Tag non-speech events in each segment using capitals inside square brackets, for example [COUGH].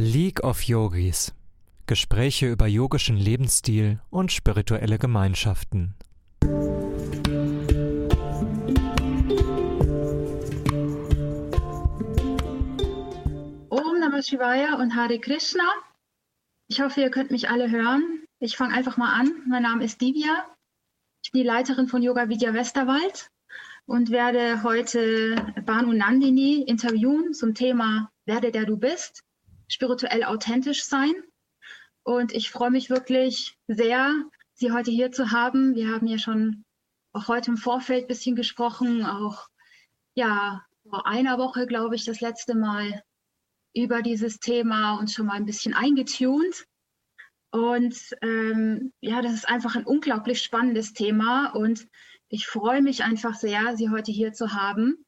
League of Yogis. Gespräche über yogischen Lebensstil und spirituelle Gemeinschaften. Om Namah Shivaya und Hare Krishna. Ich hoffe, ihr könnt mich alle hören. Ich fange einfach mal an. Mein Name ist Divya. Ich bin die Leiterin von Yoga Vidya Westerwald und werde heute Banu Nandini interviewen zum Thema Werde der du bist, spirituell authentisch sein. Und ich freue mich wirklich sehr, Sie heute hier zu haben. Wir haben ja schon auch heute im Vorfeld ein bisschen gesprochen, auch ja, vor einer Woche, glaube ich, das letzte Mal über dieses Thema uns schon mal ein bisschen eingetunt. Und ähm, ja, das ist einfach ein unglaublich spannendes Thema und ich freue mich einfach sehr, Sie heute hier zu haben.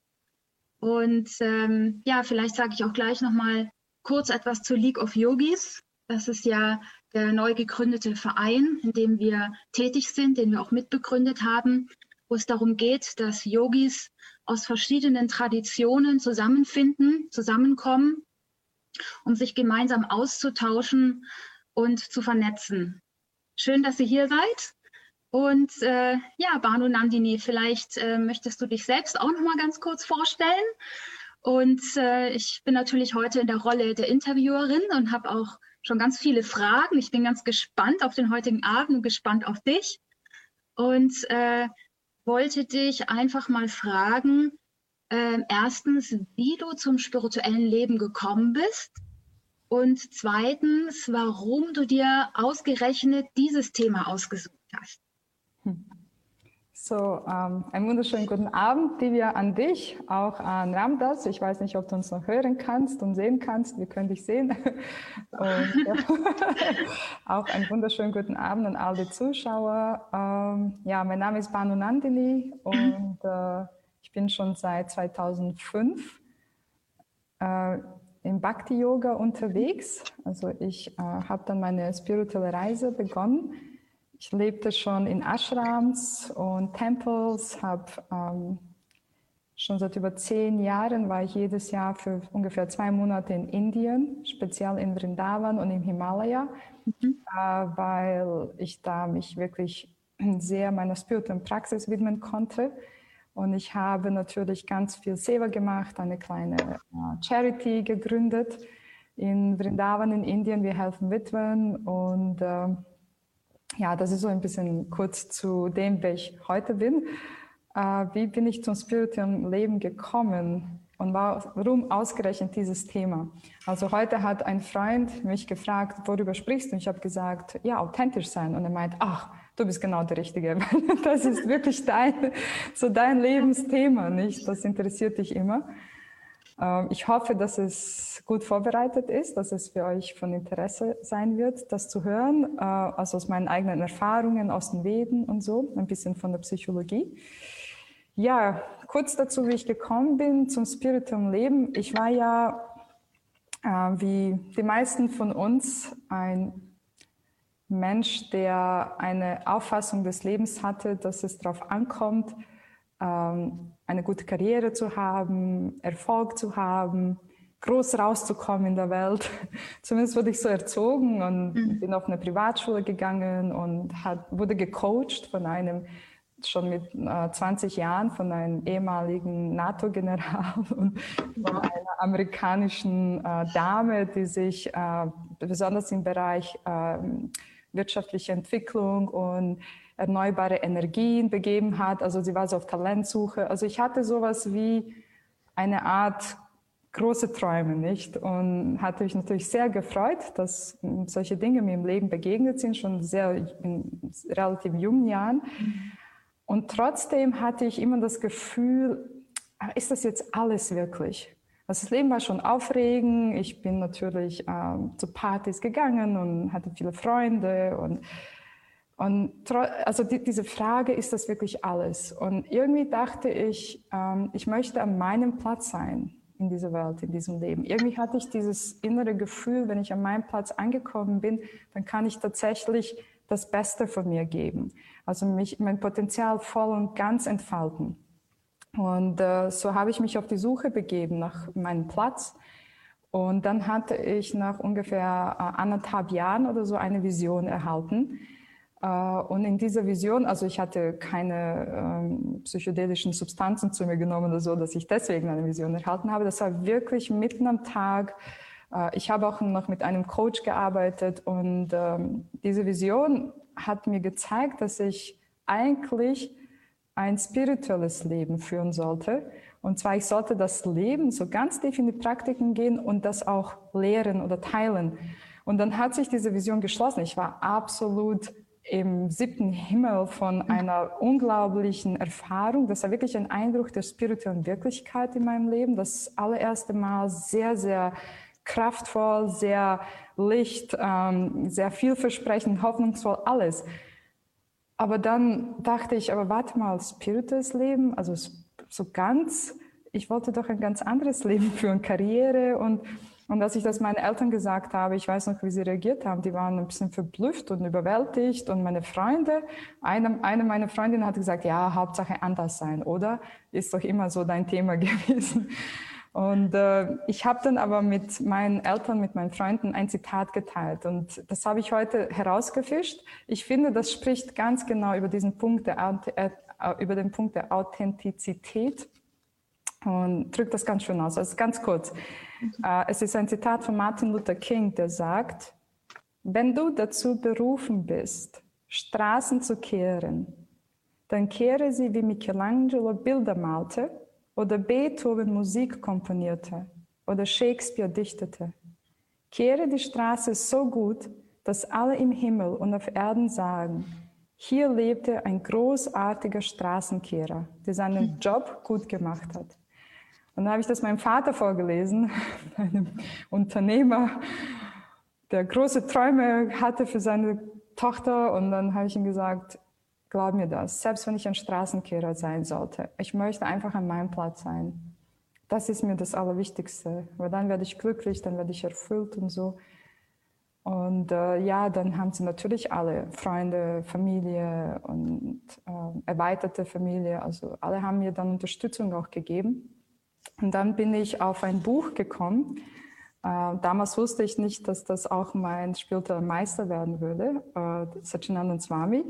Und ähm, ja, vielleicht sage ich auch gleich noch mal kurz etwas zu League of Yogis. Das ist ja der neu gegründete Verein, in dem wir tätig sind, den wir auch mitbegründet haben, wo es darum geht, dass Yogis aus verschiedenen Traditionen zusammenfinden, zusammenkommen, um sich gemeinsam auszutauschen und zu vernetzen. Schön, dass Sie hier seid. Und äh, ja, Banu Nandini, vielleicht äh, möchtest du dich selbst auch noch mal ganz kurz vorstellen. Und äh, ich bin natürlich heute in der Rolle der Interviewerin und habe auch schon ganz viele Fragen. Ich bin ganz gespannt auf den heutigen Abend und gespannt auf dich. Und äh, wollte dich einfach mal fragen, äh, erstens, wie du zum spirituellen Leben gekommen bist und zweitens, warum du dir ausgerechnet dieses Thema ausgesucht hast. So, ähm, einen wunderschönen guten Abend, Divya, an dich, auch an Ramdas. Ich weiß nicht, ob du uns noch hören kannst und sehen kannst. Wir können dich sehen. [LAUGHS] Und ja, [LAUGHS] auch einen wunderschönen guten Abend an all die Zuschauer. Ähm, ja, mein Name ist Banu Nandini und äh, ich bin schon seit 2005 äh, im Bhakti-Yoga unterwegs. Also ich äh, habe dann meine spirituelle Reise begonnen ich lebte schon in Ashrams und Tempels, habe ähm, schon seit über zehn Jahren war ich jedes Jahr für ungefähr zwei Monate in Indien, speziell in Vrindavan und im Himalaya, mhm. äh, weil ich da mich wirklich sehr meiner spirituellen Praxis widmen konnte. Und ich habe natürlich ganz viel Seva gemacht, eine kleine äh, Charity gegründet in Vrindavan in Indien. Wir helfen Witwen und äh, ja, das ist so ein bisschen kurz zu dem, wer ich heute bin. Äh, wie bin ich zum spirituellen Leben gekommen und warum ausgerechnet dieses Thema? Also heute hat ein Freund mich gefragt, worüber sprichst du? Und ich habe gesagt, ja, authentisch sein. Und er meint, ach, du bist genau der Richtige. [LAUGHS] Das ist wirklich dein, so dein Lebensthema, nicht? Das interessiert dich immer. Ähm, ich hoffe, dass es gut vorbereitet ist, dass es für euch von Interesse sein wird, das zu hören, äh, also aus meinen eigenen Erfahrungen, aus den Veden und so, ein bisschen von der Psychologie. Ja, kurz dazu, wie ich gekommen bin zum spirituellen Leben. Ich war ja, äh, wie die meisten von uns, ein Mensch, der eine Auffassung des Lebens hatte, dass es darauf ankommt, ähm, eine gute Karriere zu haben, Erfolg zu haben, groß rauszukommen in der Welt. [LAUGHS] Zumindest wurde ich so erzogen und mhm. bin auf eine Privatschule gegangen und hat, wurde gecoacht von einem schon mit äh, 20 Jahren von einem ehemaligen NATO-General [LAUGHS] und von einer amerikanischen äh, Dame, die sich äh, besonders im Bereich ähm, wirtschaftliche Entwicklung und erneuerbare Energien begeben hat. Also sie war so auf Talentsuche. Also ich hatte sowas wie eine Art große Träume, nicht? Und hatte mich natürlich sehr gefreut, dass solche Dinge mir im Leben begegnet sind, schon sehr in relativ jungen Jahren. Und trotzdem hatte ich immer das Gefühl, ah, ist das jetzt alles wirklich? Also das Leben war schon aufregend. Ich bin natürlich ähm, zu Partys gegangen und hatte viele Freunde und und also die, diese Frage, ist das wirklich alles? Und irgendwie dachte ich, ähm, ich möchte an meinem Platz sein in dieser Welt, in diesem Leben. Irgendwie hatte ich dieses innere Gefühl, wenn ich an meinem Platz angekommen bin, dann kann ich tatsächlich das Beste von mir geben. Also mich, mein Potenzial voll und ganz entfalten. Und äh, so habe ich mich auf die Suche begeben nach meinem Platz Und dann hatte ich nach ungefähr äh, anderthalb Jahren oder so eine Vision erhalten. Äh, und in dieser Vision, also ich hatte keine ähm, psychedelischen Substanzen zu mir genommen oder so, dass ich deswegen eine Vision erhalten habe. Das war wirklich mitten am Tag. Äh, ich habe auch noch mit einem Coach gearbeitet und ähm, diese Vision hat mir gezeigt, dass ich eigentlich ein spirituelles Leben führen sollte. Und zwar, ich sollte das Leben so ganz tief in die Praktiken gehen und das auch lehren oder teilen. Und dann hat sich diese Vision geschlossen. Ich war absolut im siebten Himmel von mhm. einer unglaublichen Erfahrung. Das war wirklich ein Eindruck der spirituellen Wirklichkeit in meinem Leben. Das allererste Mal sehr, sehr kraftvoll, sehr licht, ähm, sehr vielversprechend, hoffnungsvoll, alles. Aber dann dachte ich, aber warte mal, spirituelles Leben, also so ganz, ich wollte doch ein ganz anderes Leben führen, Karriere und und als ich das meinen Eltern gesagt habe, ich weiß noch, wie sie reagiert haben, die waren ein bisschen verblüfft und überwältigt. Und meine Freunde, eine, eine meiner Freundinnen hat gesagt, ja, Hauptsache anders sein, oder? Ist doch immer so dein Thema [LAUGHS] gewesen. Und äh, ich habe dann aber mit meinen Eltern, mit meinen Freunden ein Zitat geteilt. Und das habe ich heute herausgefischt. Ich finde, das spricht ganz genau über diesen Punkt der, äh, über den Punkt der Authentizität und drückt das ganz schön aus. Also ganz kurz. Äh, es ist ein Zitat von Martin Luther King, der sagt, wenn du dazu berufen bist, Straßen zu kehren, dann kehre sie wie Michelangelo Bilder malte oder Beethoven Musik komponierte oder Shakespeare dichtete. Kehre die Straße so gut, dass alle im Himmel und auf Erden sagen, hier lebte ein großartiger Straßenkehrer, der seinen [LAUGHS] Job gut gemacht hat. Und dann habe ich das meinem Vater vorgelesen, [LAUGHS] einem Unternehmer, der große Träume hatte für seine Tochter. Und dann habe ich ihm gesagt, glaub mir das, selbst wenn ich ein Straßenkehrer sein sollte, ich möchte einfach an meinem Platz sein. Das ist mir das Allerwichtigste, weil dann werde ich glücklich, dann werde ich erfüllt und so. Und äh, ja, dann haben sie natürlich alle Freunde, Familie und äh, erweiterte Familie, also alle haben mir dann Unterstützung auch gegeben. Und dann bin ich auf ein Buch gekommen. Äh, damals wusste ich nicht, dass das auch mein spiritueller Meister werden würde, äh, Satchidanand Swami.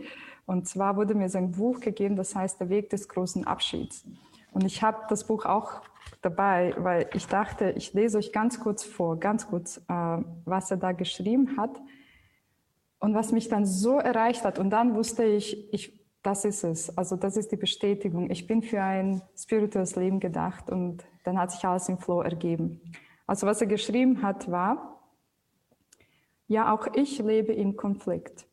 Und zwar wurde mir sein Buch gegeben, das heißt Der Weg des großen Abschieds. Und ich habe das Buch auch dabei, weil ich dachte, ich lese euch ganz kurz vor, ganz kurz, äh, was er da geschrieben hat und was mich dann so erreicht hat. Und dann wusste ich, ich das ist es. Also das ist die Bestätigung. Ich bin für ein spirituelles Leben gedacht und dann hat sich alles im Flow ergeben. Also was er geschrieben hat, war, ja, auch ich lebe im Konflikt.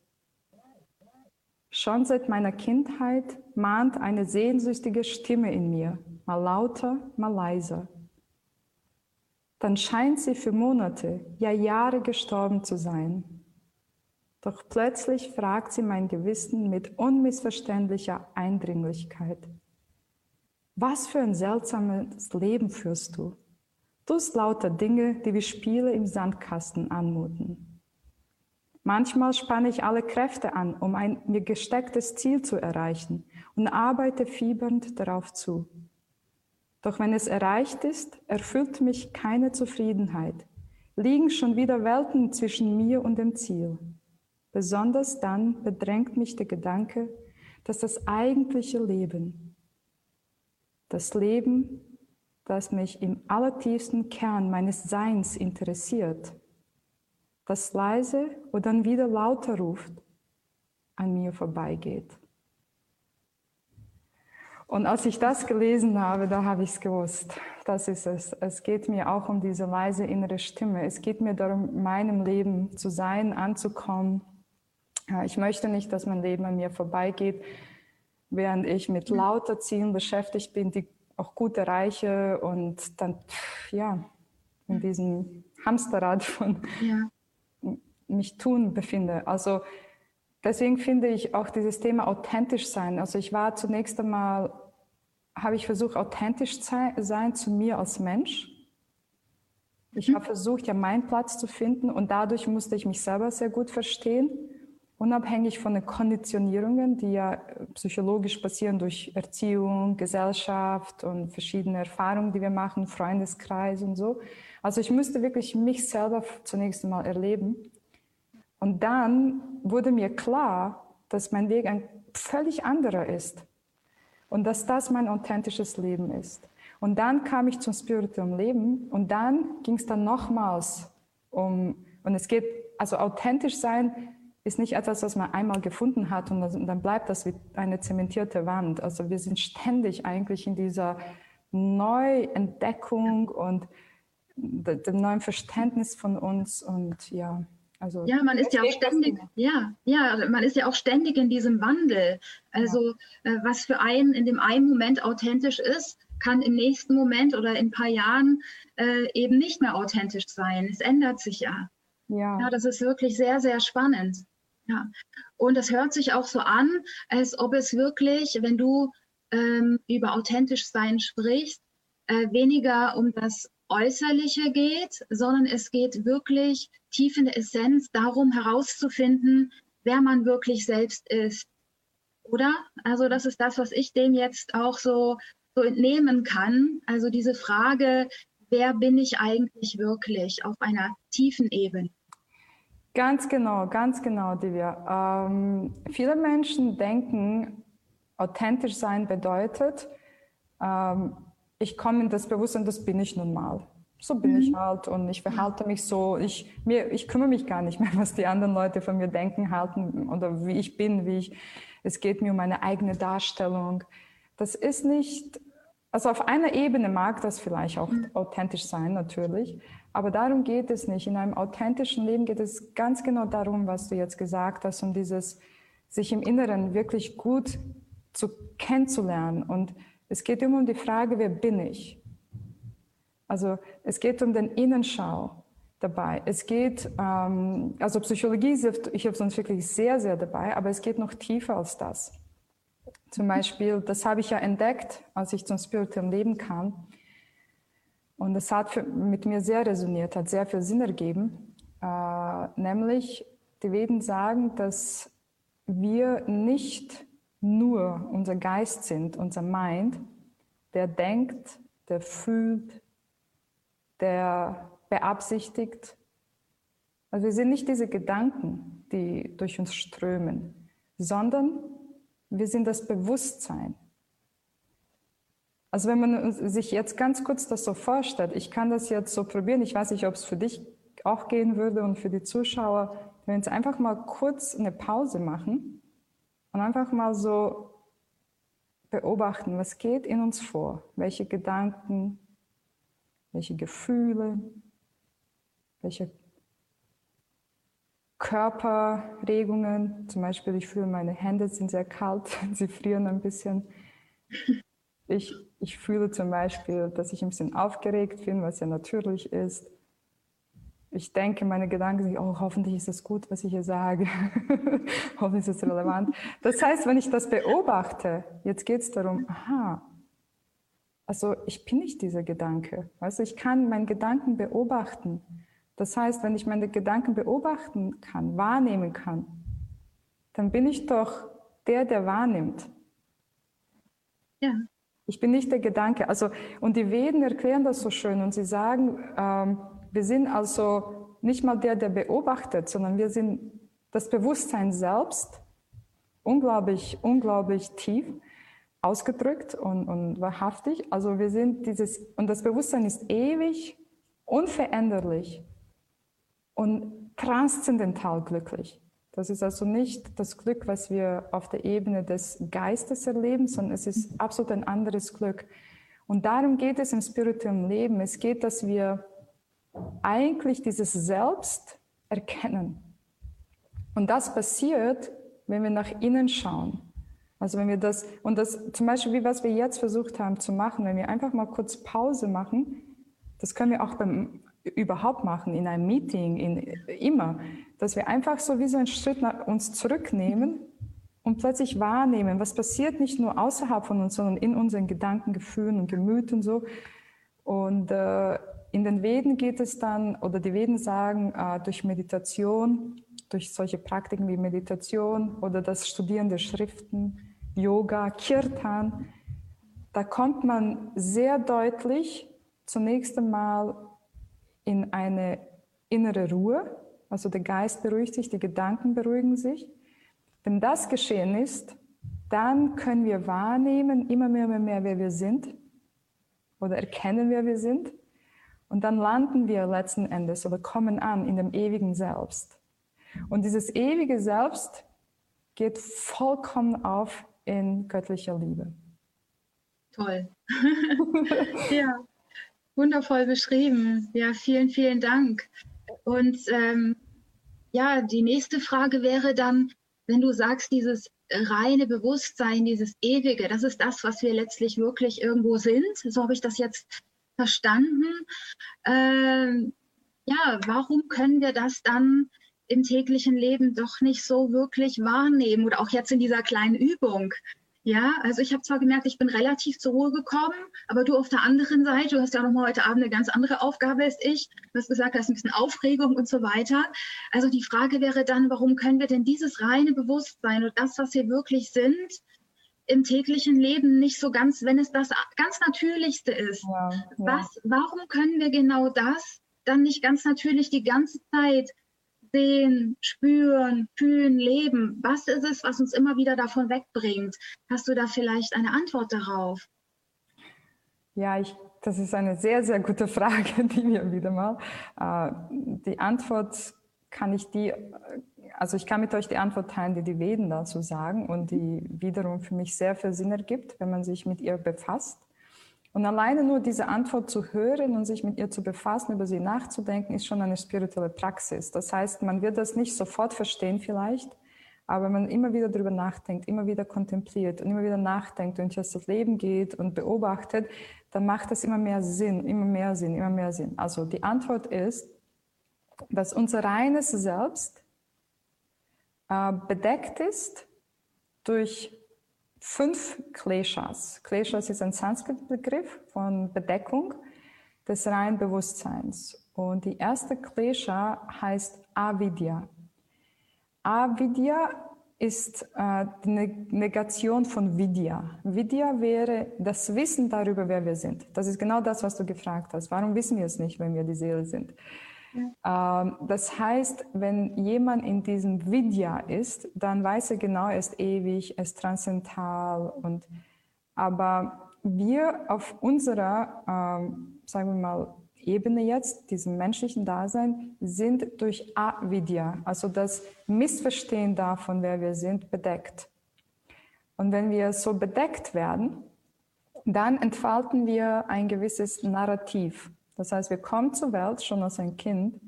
Schon seit meiner Kindheit mahnt eine sehnsüchtige Stimme in mir, mal lauter, mal leiser. Dann scheint sie für Monate, ja Jahre gestorben zu sein. Doch plötzlich fragt sie mein Gewissen mit unmissverständlicher Eindringlichkeit. Was für ein seltsames Leben führst du? Tust lauter Dinge, die wie Spiele im Sandkasten anmuten. Manchmal spanne ich alle Kräfte an, um ein mir gestecktes Ziel zu erreichen und arbeite fiebernd darauf zu. Doch wenn es erreicht ist, erfüllt mich keine Zufriedenheit, liegen schon wieder Welten zwischen mir und dem Ziel. Besonders dann bedrängt mich der Gedanke, dass das eigentliche Leben, das Leben, das mich im allertiefsten Kern meines Seins interessiert, das leise und dann wieder lauter ruft, an mir vorbeigeht. Und als ich das gelesen habe, da habe ich es gewusst. Das ist es. Es geht mir auch um diese leise innere Stimme. Es geht mir darum, meinem Leben zu sein, anzukommen ich möchte nicht, dass mein Leben an mir vorbeigeht, während ich mit lauter Zielen beschäftigt bin, die auch gut erreiche und dann, ja, in diesem Hamsterrad von ja. mich tun befinde. Also deswegen finde ich auch dieses Thema authentisch sein. Also ich war zunächst einmal, habe ich versucht, authentisch zu sein zu mir als Mensch. Ich mhm. habe versucht, ja meinen Platz zu finden und dadurch musste ich mich selber sehr gut verstehen unabhängig von den Konditionierungen, die ja psychologisch passieren durch Erziehung, Gesellschaft und verschiedene Erfahrungen, die wir machen, Freundeskreis und so. Also ich müsste wirklich mich selber zunächst einmal erleben. Und dann wurde mir klar, dass mein Weg ein völlig anderer ist und dass das mein authentisches Leben ist. Und dann kam ich zum spirituellen Leben und dann ging es dann nochmals um, und es geht, also authentisch sein ist nicht etwas, was man einmal gefunden hat und dann bleibt das wie eine zementierte Wand. Also wir sind ständig eigentlich in dieser Neuentdeckung und dem neuen Verständnis von uns und ja. Also ja, man ist ja auch ständig, ja, ja, man ist ja auch ständig in diesem Wandel. Also ja. äh, was für einen in dem einen Moment authentisch ist, kann im nächsten Moment oder in ein paar Jahren äh, eben nicht mehr authentisch sein. Es ändert sich ja. Ja. Ja, das ist wirklich sehr, sehr spannend. Ja. Und es hört sich auch so an, als ob es wirklich, wenn du ähm, über authentisch sein sprichst, äh, weniger um das Äußerliche geht, sondern es geht wirklich tief in der Essenz darum herauszufinden, wer man wirklich selbst ist. Oder? Also das ist das, was ich dem jetzt auch so, so entnehmen kann. Also diese Frage, wer bin ich eigentlich wirklich auf einer tiefen Ebene? Ganz genau, ganz genau, Divya. Ähm, viele Menschen denken, authentisch sein bedeutet, ähm, ich komme in das Bewusstsein, das bin ich nun mal. So bin mhm. ich halt und ich verhalte mich so. Ich, mir, ich kümmere mich gar nicht mehr, [LAUGHS] was die anderen Leute von mir denken, halten oder wie ich bin, wie ich. Es geht mir um meine eigene Darstellung. Das ist nicht, also auf einer Ebene mag das vielleicht auch mhm. authentisch sein, natürlich. Aber darum geht es nicht. In einem authentischen Leben geht es ganz genau darum, was du jetzt gesagt hast, um dieses, sich im Inneren wirklich gut zu kennenzulernen und es geht immer um die Frage, wer bin ich? Also es geht um den Innenschau dabei. Es geht, ähm, also Psychologie hilft uns wirklich sehr, sehr dabei, aber es geht noch tiefer als das. Zum Beispiel, das habe ich ja entdeckt, als ich zum spirituellen Leben kam. Und das hat für, mit mir sehr resoniert, hat sehr viel Sinn ergeben. Äh, nämlich, die Veden sagen, dass wir nicht nur unser Geist sind, unser Mind, der denkt, der fühlt, der beabsichtigt. Also wir sind nicht diese Gedanken, die durch uns strömen, sondern wir sind das Bewusstsein. Also wenn man sich jetzt ganz kurz das so vorstellt, ich kann das jetzt so probieren, ich weiß nicht, ob es für dich auch gehen würde und für die Zuschauer, wenn wir jetzt einfach mal kurz eine Pause machen und einfach mal so beobachten, was geht in uns vor, welche Gedanken, welche Gefühle, welche Körperregungen, zum Beispiel ich fühle, meine Hände sind sehr kalt, [LAUGHS] sie frieren ein bisschen. Ich, ich fühle zum Beispiel, dass ich ein bisschen aufgeregt bin, was ja natürlich ist ich denke, meine Gedanken sind, oh, hoffentlich ist es gut, was ich hier sage. [LAUGHS] hoffentlich ist es relevant. Das heißt, wenn ich das beobachte, jetzt geht es darum, aha, also ich bin nicht dieser Gedanke. Also ich kann meinen Gedanken beobachten. Das heißt, wenn ich meine Gedanken beobachten kann, wahrnehmen kann, dann bin ich doch der, der wahrnimmt. Ja. Ich bin nicht der Gedanke. Also, und die Veden erklären das so schön und sie sagen, ähm, wir sind also nicht mal der, der beobachtet, sondern wir sind das Bewusstsein selbst, unglaublich, unglaublich tief ausgedrückt und, und wahrhaftig. Also wir sind dieses, und das Bewusstsein ist ewig, unveränderlich und transzendental glücklich. Das ist also nicht das Glück, was wir auf der Ebene des Geistes erleben, sondern es ist absolut ein anderes Glück. Und darum geht es im spirituellen Leben. Es geht, dass wir eigentlich dieses Selbst erkennen. Und das passiert, wenn wir nach innen schauen. Also wenn wir das, und das zum Beispiel, wie was wir jetzt versucht haben zu machen, wenn wir einfach mal kurz Pause machen, das können wir auch beim überhaupt machen, in einem Meeting, in, immer, dass wir einfach so wie so einen Schritt nach uns zurücknehmen und plötzlich wahrnehmen, was passiert nicht nur außerhalb von uns, sondern in unseren Gedanken, Gefühlen und Gemüten so. Und äh, in den Veden geht es dann, oder die Veden sagen, äh, durch Meditation, durch solche Praktiken wie Meditation oder das Studieren der Schriften, Yoga, Kirtan, da kommt man sehr deutlich zunächst einmal in eine innere Ruhe, also der Geist beruhigt sich, die Gedanken beruhigen sich. Wenn das geschehen ist, dann können wir wahrnehmen, immer mehr, mehr, mehr, wer wir sind oder erkennen, wer wir sind. Und dann landen wir letzten Endes oder kommen an in dem ewigen Selbst. Und dieses ewige Selbst geht vollkommen auf in göttlicher Liebe. Toll. [LAUGHS] ja, wundervoll beschrieben. Ja, vielen, vielen Dank. Und ähm, ja, die nächste Frage wäre dann, wenn du sagst, dieses reine Bewusstsein, dieses Ewige, das ist das, was wir letztlich wirklich irgendwo sind. So habe ich das jetzt verstanden. Ähm, ja, warum können wir das dann im täglichen Leben doch nicht so wirklich wahrnehmen oder auch jetzt in dieser kleinen Übung? Ja, also ich habe zwar gemerkt, ich bin relativ zur Ruhe gekommen, aber du auf der anderen Seite, du hast ja nochmal heute Abend eine ganz andere Aufgabe als ich. Du hast gesagt, da ist ein bisschen Aufregung und so weiter. Also die Frage wäre dann, warum können wir denn dieses reine Bewusstsein und das, was wir wirklich sind, im täglichen Leben nicht so ganz, wenn es das ganz Natürlichste ist. Ja, ja. Was, warum können wir genau das dann nicht ganz natürlich die ganze Zeit sehen, spüren, fühlen, leben? Was ist es, was uns immer wieder davon wegbringt? Hast du da vielleicht eine Antwort darauf? Ja, ich, das ist eine sehr, sehr gute [LAUGHS] Frage, die wir wieder mal. Äh, die Antwort kann ich die, also ich kann mit euch die Antwort teilen, die die Veden dazu sagen und die wiederum für mich sehr viel Sinn ergibt, wenn man sich mit ihr befasst. Und alleine nur diese Antwort zu hören und sich mit ihr zu befassen, über sie nachzudenken, ist schon eine spirituelle Praxis. Das heißt, man wird das nicht sofort verstehen vielleicht, aber wenn man immer wieder darüber nachdenkt, immer wieder kontempliert und immer wieder nachdenkt und durch das Leben geht und beobachtet, dann macht das immer mehr Sinn, immer mehr Sinn, immer mehr Sinn. Also die Antwort ist, dass unser reines Selbst äh, bedeckt ist durch fünf Kleshas. Kleshas ist ein Sanskrit-Begriff von Bedeckung des reinen Bewusstseins. Und die erste Klesha heißt Avidya. Avidya ist äh, die Negation von Vidya. Vidya wäre das Wissen darüber, wer wir sind. Das ist genau das, was du gefragt hast. Warum wissen wir es nicht, wenn wir die Seele sind? Ähm, das heißt, wenn jemand in diesem Vidya ist, dann weiß er genau, er ist ewig, er ist transzendental. Und, aber wir auf unserer, ähm, sagen wir mal, Ebene jetzt, diesem menschlichen Dasein, sind durch Avidya, also das Missverstehen davon, wer wir sind, bedeckt. Und wenn wir so bedeckt werden, dann entfalten wir ein gewisses Narrativ. Das heißt, wir kommen zur Welt schon als ein Kind.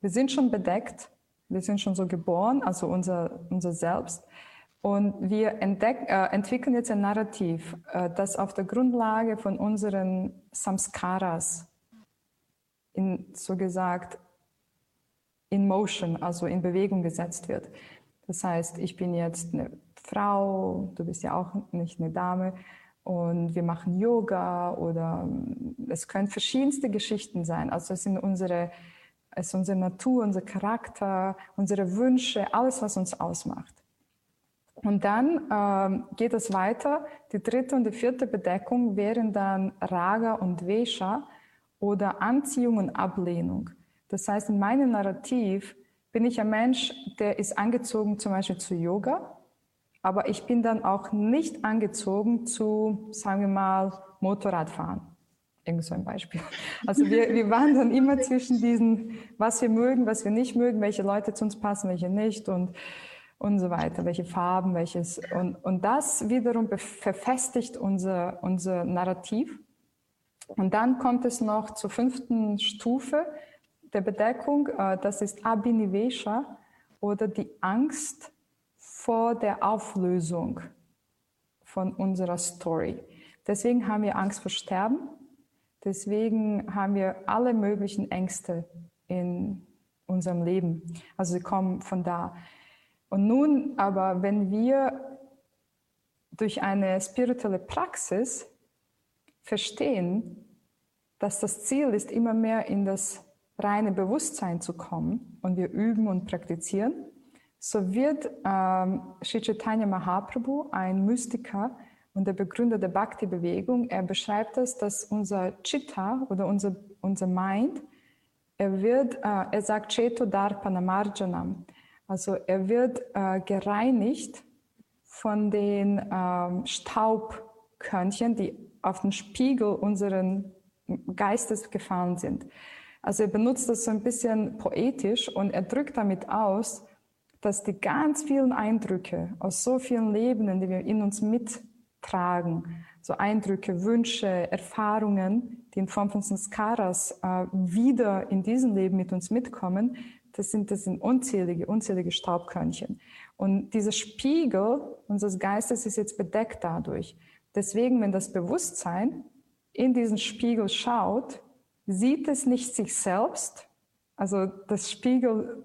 Wir sind schon bedeckt. Wir sind schon so geboren, also unser, unser Selbst. Und wir entdeck, äh, entwickeln jetzt ein Narrativ, äh, das auf der Grundlage von unseren Samskaras, in, so gesagt, in motion, also in Bewegung gesetzt wird. Das heißt, ich bin jetzt eine Frau, du bist ja auch nicht eine Dame und wir machen Yoga oder ähm, es können verschiedenste Geschichten sein. Also es sind unsere, es ist unsere Natur, unser Charakter, unsere Wünsche, alles, was uns ausmacht. Und dann ähm, geht es weiter. Die dritte und die vierte Bedeckung wären dann Raga und Vesha oder Anziehung und Ablehnung. Das heißt, in meinem Narrativ bin ich ein Mensch, der ist angezogen zum Beispiel zu Yoga aber ich bin dann auch nicht angezogen zu, sagen wir mal, Motorradfahren. Irgend so ein Beispiel. Also wir, wir waren dann immer zwischen diesen, was wir mögen, was wir nicht mögen, welche Leute zu uns passen, welche nicht und, und so weiter, welche Farben, welches. Und, und das wiederum verfestigt unser, unser Narrativ. Und dann kommt es noch zur fünften Stufe der Bedeckung, äh, das ist Abhinivesha oder die Angst vor der Auflösung von unserer Story. Deswegen haben wir Angst vor Sterben. Deswegen haben wir alle möglichen Ängste in unserem Leben. Also sie kommen von da. Und nun aber, wenn wir durch eine spirituelle Praxis verstehen, dass das Ziel ist, immer mehr in das reine Bewusstsein zu kommen und wir üben und praktizieren, so wird ähm, Sri Chaitanya Mahaprabhu, ein Mystiker und der Begründer der Bhakti-Bewegung, er beschreibt es, dass unser Chitta oder unser, unser Mind er wird, äh, er sagt Cheto Darpana Marjanam. Also er wird äh, gereinigt von den ähm, Staubkörnchen, die auf den Spiegel unseren Geistes gefallen sind. Also er benutzt das so ein bisschen poetisch und er drückt damit aus, dass die ganz vielen Eindrücke aus so vielen Lebenden, die wir in uns mittragen, so Eindrücke, Wünsche, Erfahrungen, die in Form von Sanskaras äh, wieder in diesem Leben mit uns mitkommen, das sind, das sind unzählige, unzählige Staubkörnchen. Und dieser Spiegel unseres Geistes ist jetzt bedeckt dadurch. Deswegen, wenn das Bewusstsein in diesen Spiegel schaut, sieht es nicht sich selbst, also das Spiegel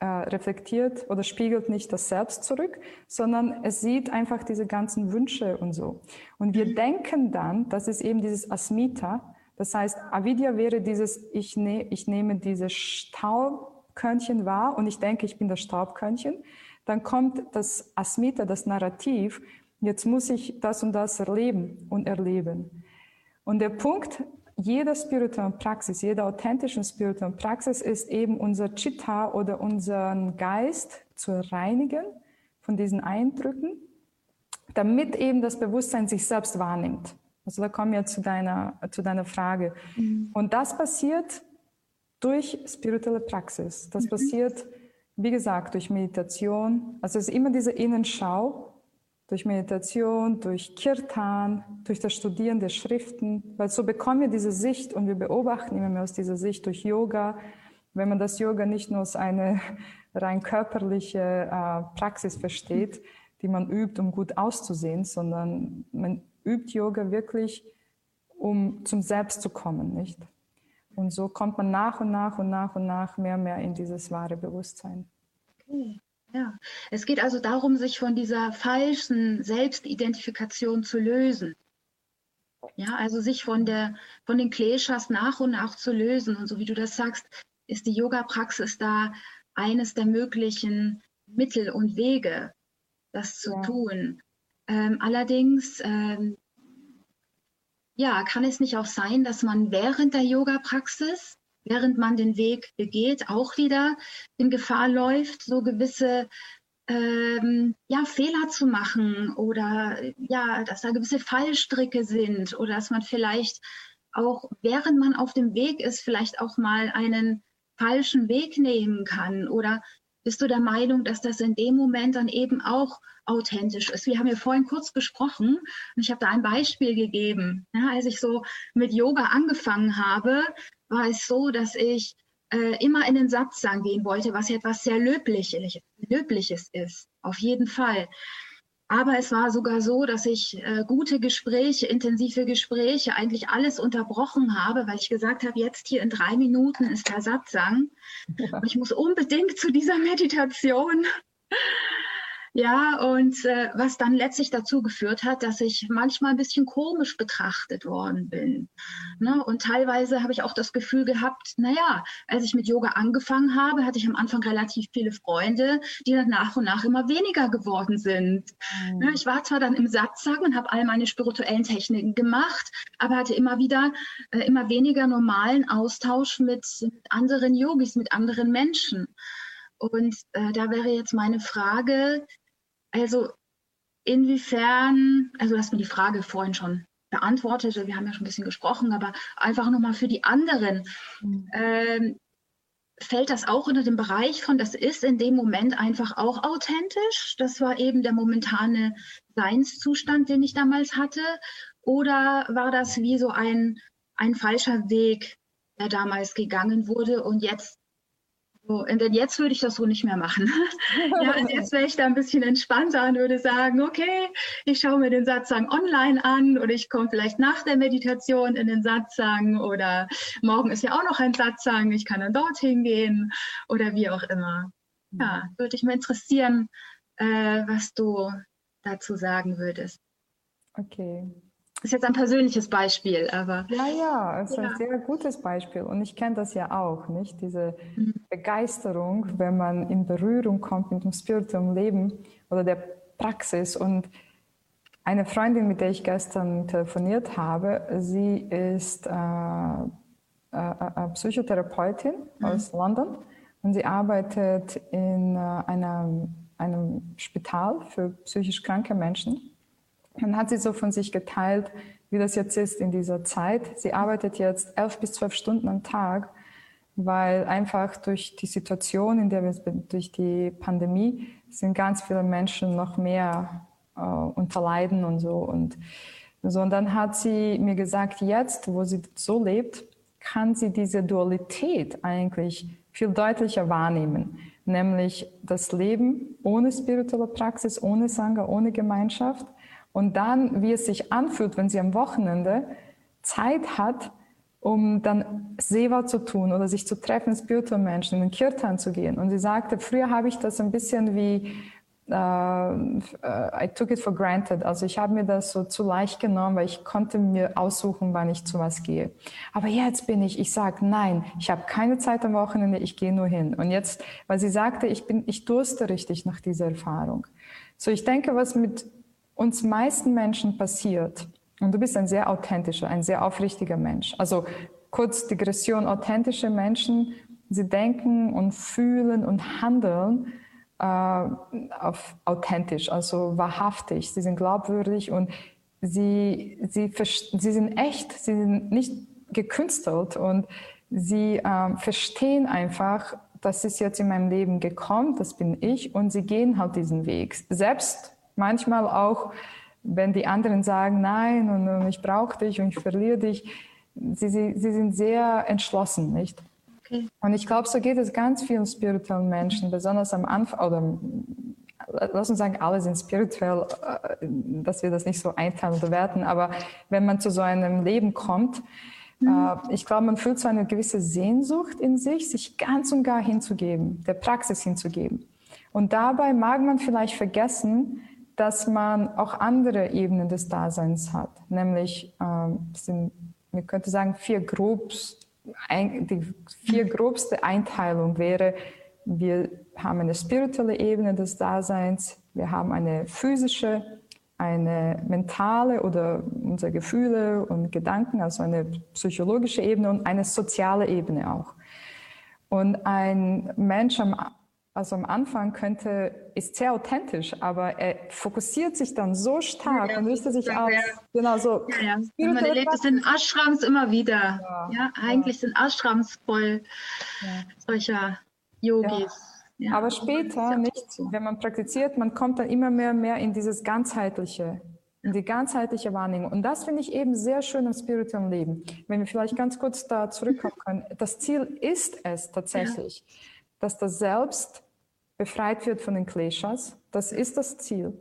äh, reflektiert oder spiegelt nicht das Selbst zurück, sondern es sieht einfach diese ganzen Wünsche und so. Und wir denken dann, das ist eben dieses Asmita, das heißt, Avidya wäre dieses, ich, ne, ich nehme diese Staubkörnchen wahr und ich denke, ich bin das Staubkörnchen. Dann kommt das Asmita, das Narrativ, jetzt muss ich das und das erleben und erleben. Und der Punkt jeder spirituellen Praxis, jeder authentischen spirituellen Praxis ist eben unser Chitta oder unseren Geist zu reinigen von diesen Eindrücken, damit eben das Bewusstsein sich selbst wahrnimmt. Also da kommen wir zu deiner, zu deiner Frage. Mhm. Und das passiert durch spirituelle Praxis. Das mhm. passiert, wie gesagt, durch Meditation. Also es ist immer diese Innenschau durch Meditation, durch Kirtan, durch das Studieren der Schriften, weil so bekommen wir diese Sicht und wir beobachten immer mehr aus dieser Sicht durch Yoga. Wenn man das Yoga nicht nur als eine [LAUGHS] rein körperliche äh, Praxis versteht, die man übt, um gut auszusehen, sondern man übt Yoga wirklich, um zum Selbst zu kommen, nicht? Und so kommt man nach und nach und nach und nach mehr und mehr in dieses wahre Bewusstsein. Okay. Ja, es geht also darum, sich von dieser falschen Selbstidentifikation zu lösen. Ja, also sich von der, von den Kleshas nach und nach zu lösen. Und so wie du das sagst, ist die Yoga-Praxis da eines der möglichen Mittel und Wege, das zu ja. tun. Ähm, allerdings, ähm, ja, kann es nicht auch sein, dass man während der Yoga-Praxis während man den Weg begeht, auch wieder in Gefahr läuft, so gewisse ähm, ja, Fehler zu machen oder ja, dass da gewisse Fallstricke sind oder dass man vielleicht auch, während man auf dem Weg ist, vielleicht auch mal einen falschen Weg nehmen kann oder bist du der Meinung, dass das in dem Moment dann eben auch authentisch ist? Wir haben ja vorhin kurz gesprochen und ich habe da ein Beispiel gegeben. Ja, als ich so mit Yoga angefangen habe, war es so, dass ich äh, immer in den Satzang gehen wollte, was ja etwas sehr Löbliches, Löbliches ist, auf jeden Fall. Aber es war sogar so, dass ich äh, gute Gespräche, intensive Gespräche, eigentlich alles unterbrochen habe, weil ich gesagt habe, jetzt hier in drei Minuten ist der Satzang. Ja. [LAUGHS] Ich muss unbedingt zu dieser Meditation. Ja, und äh, was dann letztlich dazu geführt hat, dass ich manchmal ein bisschen komisch betrachtet worden bin. Ne? Und teilweise habe ich auch das Gefühl gehabt, naja, als ich mit Yoga angefangen habe, hatte ich am Anfang relativ viele Freunde, die dann nach und nach immer weniger geworden sind. Mhm. Ne? Ich war zwar dann im Satzang und habe all meine spirituellen Techniken gemacht, aber hatte immer wieder äh, immer weniger normalen Austausch mit, mit anderen Yogis, mit anderen Menschen. Und äh, da wäre jetzt meine Frage, also inwiefern, also du hast mir die Frage vorhin schon beantwortet, wir haben ja schon ein bisschen gesprochen, aber einfach nochmal für die anderen. Mhm. Ähm, fällt das auch unter den Bereich von, das ist in dem Moment einfach auch authentisch? Das war eben der momentane Seinszustand, den ich damals hatte. Oder war das wie so ein, ein falscher Weg, der damals gegangen wurde und jetzt so, denn jetzt würde ich das so nicht mehr machen. [LAUGHS] ja, und jetzt wäre ich da ein bisschen entspannter und würde sagen, okay, ich schaue mir den Satzang online an oder ich komme vielleicht nach der Meditation in den Satzang oder morgen ist ja auch noch ein Satzang, ich kann dann dorthin gehen oder wie auch immer. Ja, würde ich mal interessieren, äh, was du dazu sagen würdest. Okay, ist jetzt ein persönliches Beispiel, aber. Ja, ja, es ist ja. ein sehr gutes Beispiel. Und ich kenne das ja auch, nicht? Diese mhm. Begeisterung, wenn man in Berührung kommt mit dem spirituellen Leben oder der Praxis. Und eine Freundin, mit der ich gestern telefoniert habe, sie ist, äh, äh, Psychotherapeutin mhm. aus London und sie arbeitet in einer, einem Spital für psychisch kranke Menschen. Dann hat sie so von sich geteilt, wie das jetzt ist in dieser Zeit. Sie arbeitet jetzt elf bis zwölf Stunden am Tag, weil einfach durch die Situation, in der wir durch die Pandemie sind ganz viele Menschen noch mehr äh, unter Leiden und so und so. Und dann hat sie mir gesagt, jetzt, wo sie so lebt, kann sie diese Dualität eigentlich viel deutlicher wahrnehmen, nämlich das Leben ohne spirituelle Praxis, ohne Sangha, ohne Gemeinschaft und dann, wie es sich anfühlt, wenn sie am Wochenende Zeit hat, um dann Seva zu tun oder sich zu treffen, spirituelle Menschen, in den Kirtan zu gehen. Und sie sagte, früher habe ich das ein bisschen wie Uh, I took it for granted. Also ich habe mir das so zu leicht genommen, weil ich konnte mir aussuchen, wann ich zu was gehe. Aber jetzt bin ich, ich sage, nein, ich habe keine Zeit am Wochenende, ich gehe nur hin. Und jetzt, weil sie sagte, ich bin, ich durste richtig nach dieser Erfahrung. So ich denke, was mit uns meisten Menschen passiert, und du bist ein sehr authentischer, ein sehr aufrichtiger Mensch. Also kurz Digression, authentische Menschen, sie denken und fühlen und handeln äh, auf authentisch, also wahrhaftig. Sie sind glaubwürdig und sie, sie, sie sind echt, sie sind nicht gekünstelt und sie äh, verstehen einfach, das ist jetzt in meinem Leben gekommen, das bin ich und sie gehen halt diesen Weg. Selbst manchmal auch, wenn die anderen sagen, nein und, und ich brauche dich und ich verliere dich, sie, sie, sie sind sehr entschlossen, nicht? Okay. Und ich glaube, so geht es ganz vielen spirituellen Menschen, besonders am Anfang, oder lass uns sagen, alle sind spirituell, äh, dass wir das nicht so einteilen oder werten, aber wenn man zu so einem Leben kommt, mhm. Äh, ich glaube, man fühlt so eine gewisse Sehnsucht in sich, sich ganz und gar hinzugeben, der Praxis hinzugeben. Und dabei mag man vielleicht vergessen, dass man auch andere Ebenen des Daseins hat, nämlich ähm, sind, man könnte sagen, vier Groups. Ein, die vier grobste Einteilung wäre, wir haben eine spirituelle Ebene des Daseins, wir haben eine physische, eine mentale oder unsere Gefühle und Gedanken, also eine psychologische Ebene und eine soziale Ebene auch. Und ein Mensch am also am Anfang könnte, ist sehr authentisch, aber er fokussiert sich dann so stark ja, und löst sich aus. Genau so. Ja, ja. Man erlebt es in Ashrams immer wieder. Ja, ja eigentlich sind Ashrams voll solcher Yogis. aber später nicht, wenn man praktiziert, man kommt dann immer mehr, mehr in dieses ganzheitliche, in die ganzheitliche Wahrnehmung. Und das finde ich eben sehr schön im spirituellen Leben. Wenn wir vielleicht ganz kurz da zurückkommen können. Das Ziel ist es tatsächlich, dass das Selbst befreit wird von den Kleshas. Das ist das Ziel.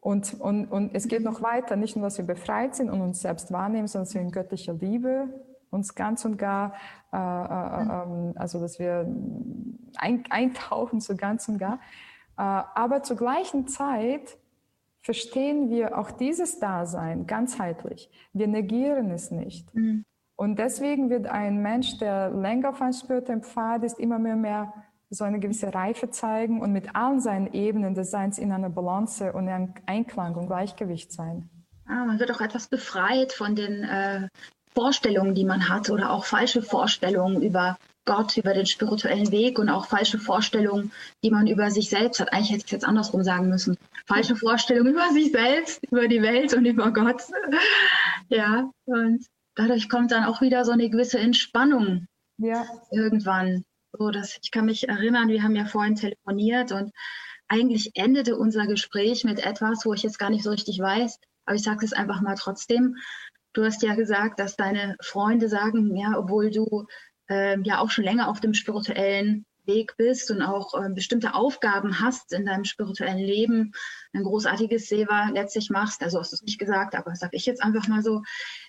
Und, und, und es geht noch weiter, nicht nur, dass wir befreit sind und uns selbst wahrnehmen, sondern dass wir in göttlicher Liebe uns ganz und gar, äh, äh, äh, also dass wir ein, eintauchen so ganz und gar. Äh, aber zur gleichen Zeit verstehen wir auch dieses Dasein ganzheitlich. Wir negieren es nicht. Mhm. Und deswegen wird ein Mensch, der länger auf einem spirituellen Pfad ist, immer mehr, mehr so eine gewisse Reife zeigen und mit allen seinen Ebenen des Seins in einer Balance und in einem Einklang und Gleichgewicht sein. Ah, man wird auch etwas befreit von den äh, Vorstellungen, die man hat oder auch falsche Vorstellungen über Gott, über den spirituellen Weg und auch falsche Vorstellungen, die man über sich selbst hat. Eigentlich hätte ich es jetzt andersrum sagen müssen. Falsche [LAUGHS] Vorstellungen über sich selbst, über die Welt und über Gott. [LAUGHS] ja, und dadurch kommt dann auch wieder so eine gewisse Entspannung ja. irgendwann so, dass ich kann mich erinnern, wir haben ja vorhin telefoniert und eigentlich endete unser Gespräch mit etwas, wo ich jetzt gar nicht so richtig weiß, aber ich sage es einfach mal trotzdem. Du hast ja gesagt, dass deine Freunde sagen, ja, obwohl du äh, ja auch schon länger auf dem spirituellen Weg bist und auch äh, bestimmte Aufgaben hast in deinem spirituellen Leben, ein großartiges Seva letztlich machst, also hast du es nicht gesagt, aber sage ich jetzt einfach mal so,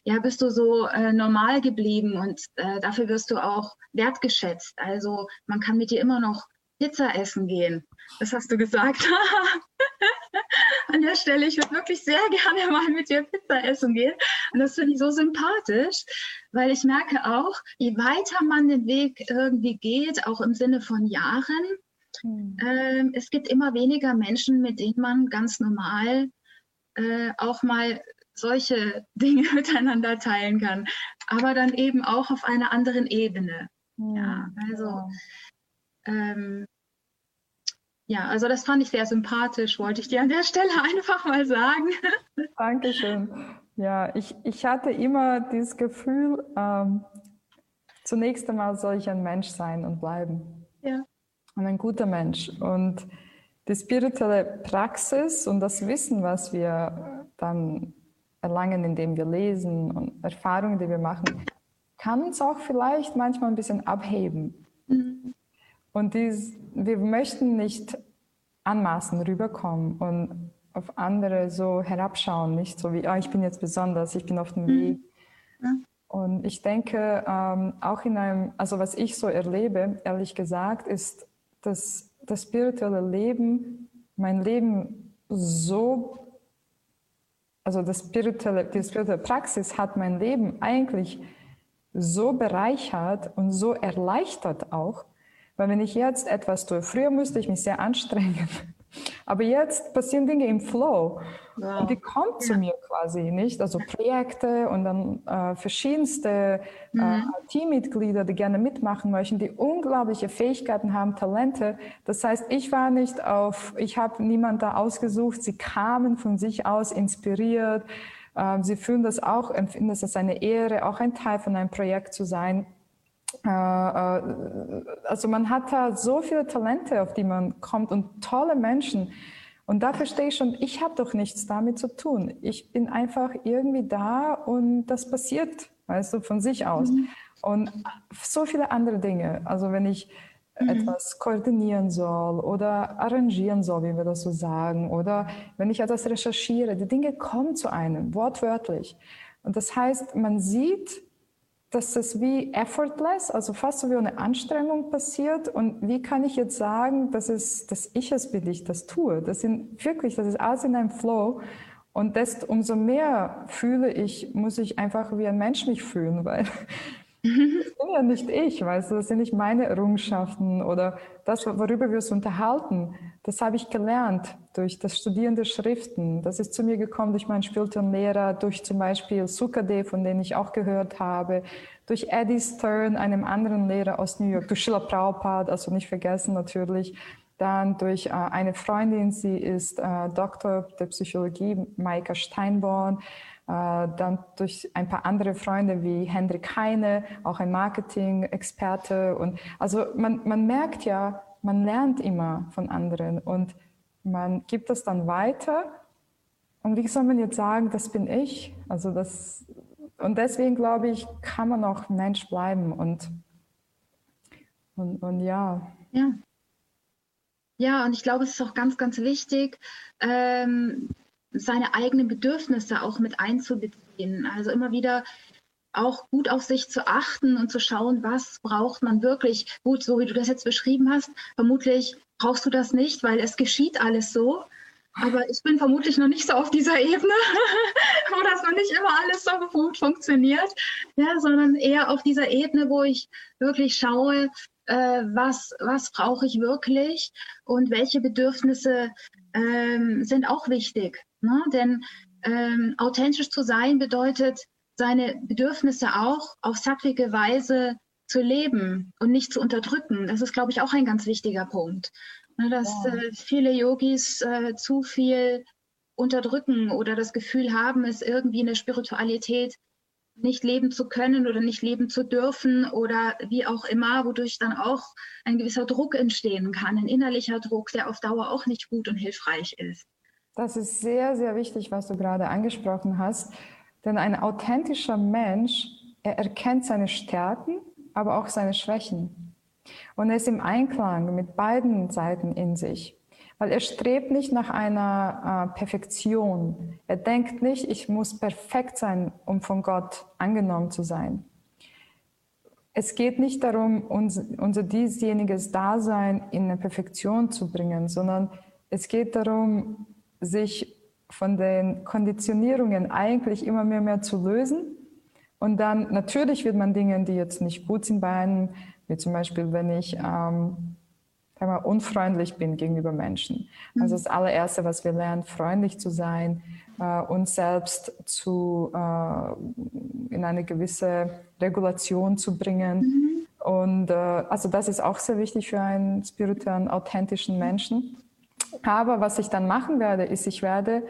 ja, bist du so äh, normal geblieben und äh, dafür wirst du auch wertgeschätzt. Also man kann mit dir immer noch Pizza essen gehen. Das hast du gesagt. [LAUGHS] An der Stelle, ich würde wirklich sehr gerne mal mit dir Pizza essen gehen. Und das finde ich so sympathisch, weil ich merke auch, je weiter man den Weg irgendwie geht, auch im Sinne von Jahren, mhm. äh, es gibt immer weniger Menschen, mit denen man ganz normal äh, auch mal solche [LAUGHS] Dinge miteinander teilen kann, aber dann eben auch auf einer anderen Ebene. Mhm. Ja, also ähm, ja, also das fand ich sehr sympathisch, wollte ich dir an der Stelle [LAUGHS] einfach mal sagen. Dankeschön. Ja, ich, ich hatte immer dieses Gefühl, ähm, zunächst einmal soll ich ein Mensch sein und bleiben. Ja. Und ein guter Mensch. Und die spirituelle Praxis und das Wissen, was wir dann erlangen, indem wir lesen und Erfahrungen, die wir machen, kann uns auch vielleicht manchmal ein bisschen abheben. Mhm. Und dies, wir möchten nicht anmaßen rüberkommen und auf andere so herabschauen, nicht so wie, ah, ich bin jetzt besonders, ich bin auf dem mhm. Weg. Mhm. Und ich denke, ähm, auch in einem, also was ich so erlebe, ehrlich gesagt, ist, dass das spirituelle Leben, mein Leben so, also das spirituelle, die spirituelle Praxis hat mein Leben eigentlich so bereichert und so erleichtert auch, weil wenn ich jetzt etwas tue, früher musste ich mich sehr anstrengen, [LAUGHS] aber jetzt passieren Dinge im Flow wow. und die kommen ja. zu mir quasi, nicht? Also Projekte und dann äh, verschiedenste äh, mhm. äh, Teammitglieder, die gerne mitmachen möchten, die unglaubliche Fähigkeiten haben, Talente. Das heißt, ich war nicht auf, ich habe niemand da ausgesucht, sie kamen von sich aus inspiriert. Äh, sie fühlen das auch, empfinden es als eine Ehre, auch ein Teil von einem Projekt zu sein. Äh, äh, also man hat da so viele Talente, auf die man kommt und tolle Menschen. Und da verstehe ich schon, ich habe doch nichts damit zu tun. Ich bin einfach irgendwie da und das passiert, weißt du, von sich aus. Mhm. Und so viele andere Dinge. Also wenn ich mhm. etwas koordinieren soll oder arrangieren soll, wie wir das so sagen, oder wenn ich etwas recherchiere, die Dinge kommen zu einem, wortwörtlich. Und das heißt, man sieht, dass das wie effortless, also fast so wie eine Anstrengung passiert. Und wie kann ich jetzt sagen, dass, es, dass ich es bin, ich das tue? Das sind wirklich, das ist alles in einem Flow. Und desto umso mehr fühle ich, muss ich einfach wie ein Mensch mich fühlen, weil das bin ja nicht ich, weißt du, das sind nicht meine Errungenschaften oder das, worüber wir uns unterhalten. Das habe ich gelernt durch das Studieren der Schriften. Das ist zu mir gekommen durch meinen Spirituellen durch zum Beispiel Sukade, von dem ich auch gehört habe, durch Eddie Stern, einem anderen Lehrer aus New York, durch Shila Prabhupada, also nicht vergessen natürlich, dann durch äh, eine Freundin, sie ist äh, Doktor der Psychologie, Maika Steinborn, dann durch ein paar andere Freunde wie Hendrik Heine, auch ein Marketing-Experte. Und also man, man merkt ja, man lernt immer von anderen und man gibt das dann weiter. Und wie soll man jetzt sagen, das bin ich? Also das, und deswegen glaube ich, kann man auch Mensch bleiben und, und, und ja. Ja. Ja, und ich glaube, es ist auch ganz, ganz wichtig, ähm, seine eigenen Bedürfnisse auch mit einzubeziehen. Also immer wieder auch gut auf sich zu achten und zu schauen, was braucht man wirklich. Gut, so wie du das jetzt beschrieben hast, vermutlich brauchst du das nicht, weil es geschieht alles so. Aber ich bin vermutlich noch nicht so auf dieser Ebene, [LAUGHS] wo das noch nicht immer alles so gut funktioniert, ja, sondern eher auf dieser Ebene, wo ich wirklich schaue, äh, was, was brauche ich wirklich und welche Bedürfnisse ähm, sind auch wichtig. Ne? Denn ähm, authentisch zu sein bedeutet, seine Bedürfnisse auch auf sattwige Weise zu leben und nicht zu unterdrücken. Das ist, glaube ich, auch ein ganz wichtiger Punkt. Ne, dass ja. äh, viele Yogis äh, zu viel unterdrücken oder das Gefühl haben, es irgendwie in der Spiritualität nicht leben zu können oder nicht leben zu dürfen oder wie auch immer, wodurch dann auch ein gewisser Druck entstehen kann, ein innerlicher Druck, der auf Dauer auch nicht gut und hilfreich ist. Das ist sehr, sehr wichtig, was du gerade angesprochen hast. Denn ein authentischer Mensch, er erkennt seine Stärken, aber auch seine Schwächen. Und er ist im Einklang mit beiden Seiten in sich. Weil er strebt nicht nach einer äh, Perfektion. Er denkt nicht, ich muss perfekt sein, um von Gott angenommen zu sein. Es geht nicht darum, uns, unser diesjeniges Dasein in eine Perfektion zu bringen, sondern es geht darum, sich von den Konditionierungen eigentlich immer mehr, mehr zu lösen. Und dann natürlich wird man Dinge, die jetzt nicht gut sind bei einem, wie zum Beispiel, wenn ich ähm, mal, unfreundlich bin gegenüber Menschen. Also das allererste, was wir lernen, freundlich zu sein, äh, uns selbst zu, äh, in eine gewisse Regulation zu bringen. Mhm. Und äh, also das ist auch sehr wichtig für einen spirituellen, authentischen Menschen. Aber was ich dann machen werde, ist, ich werde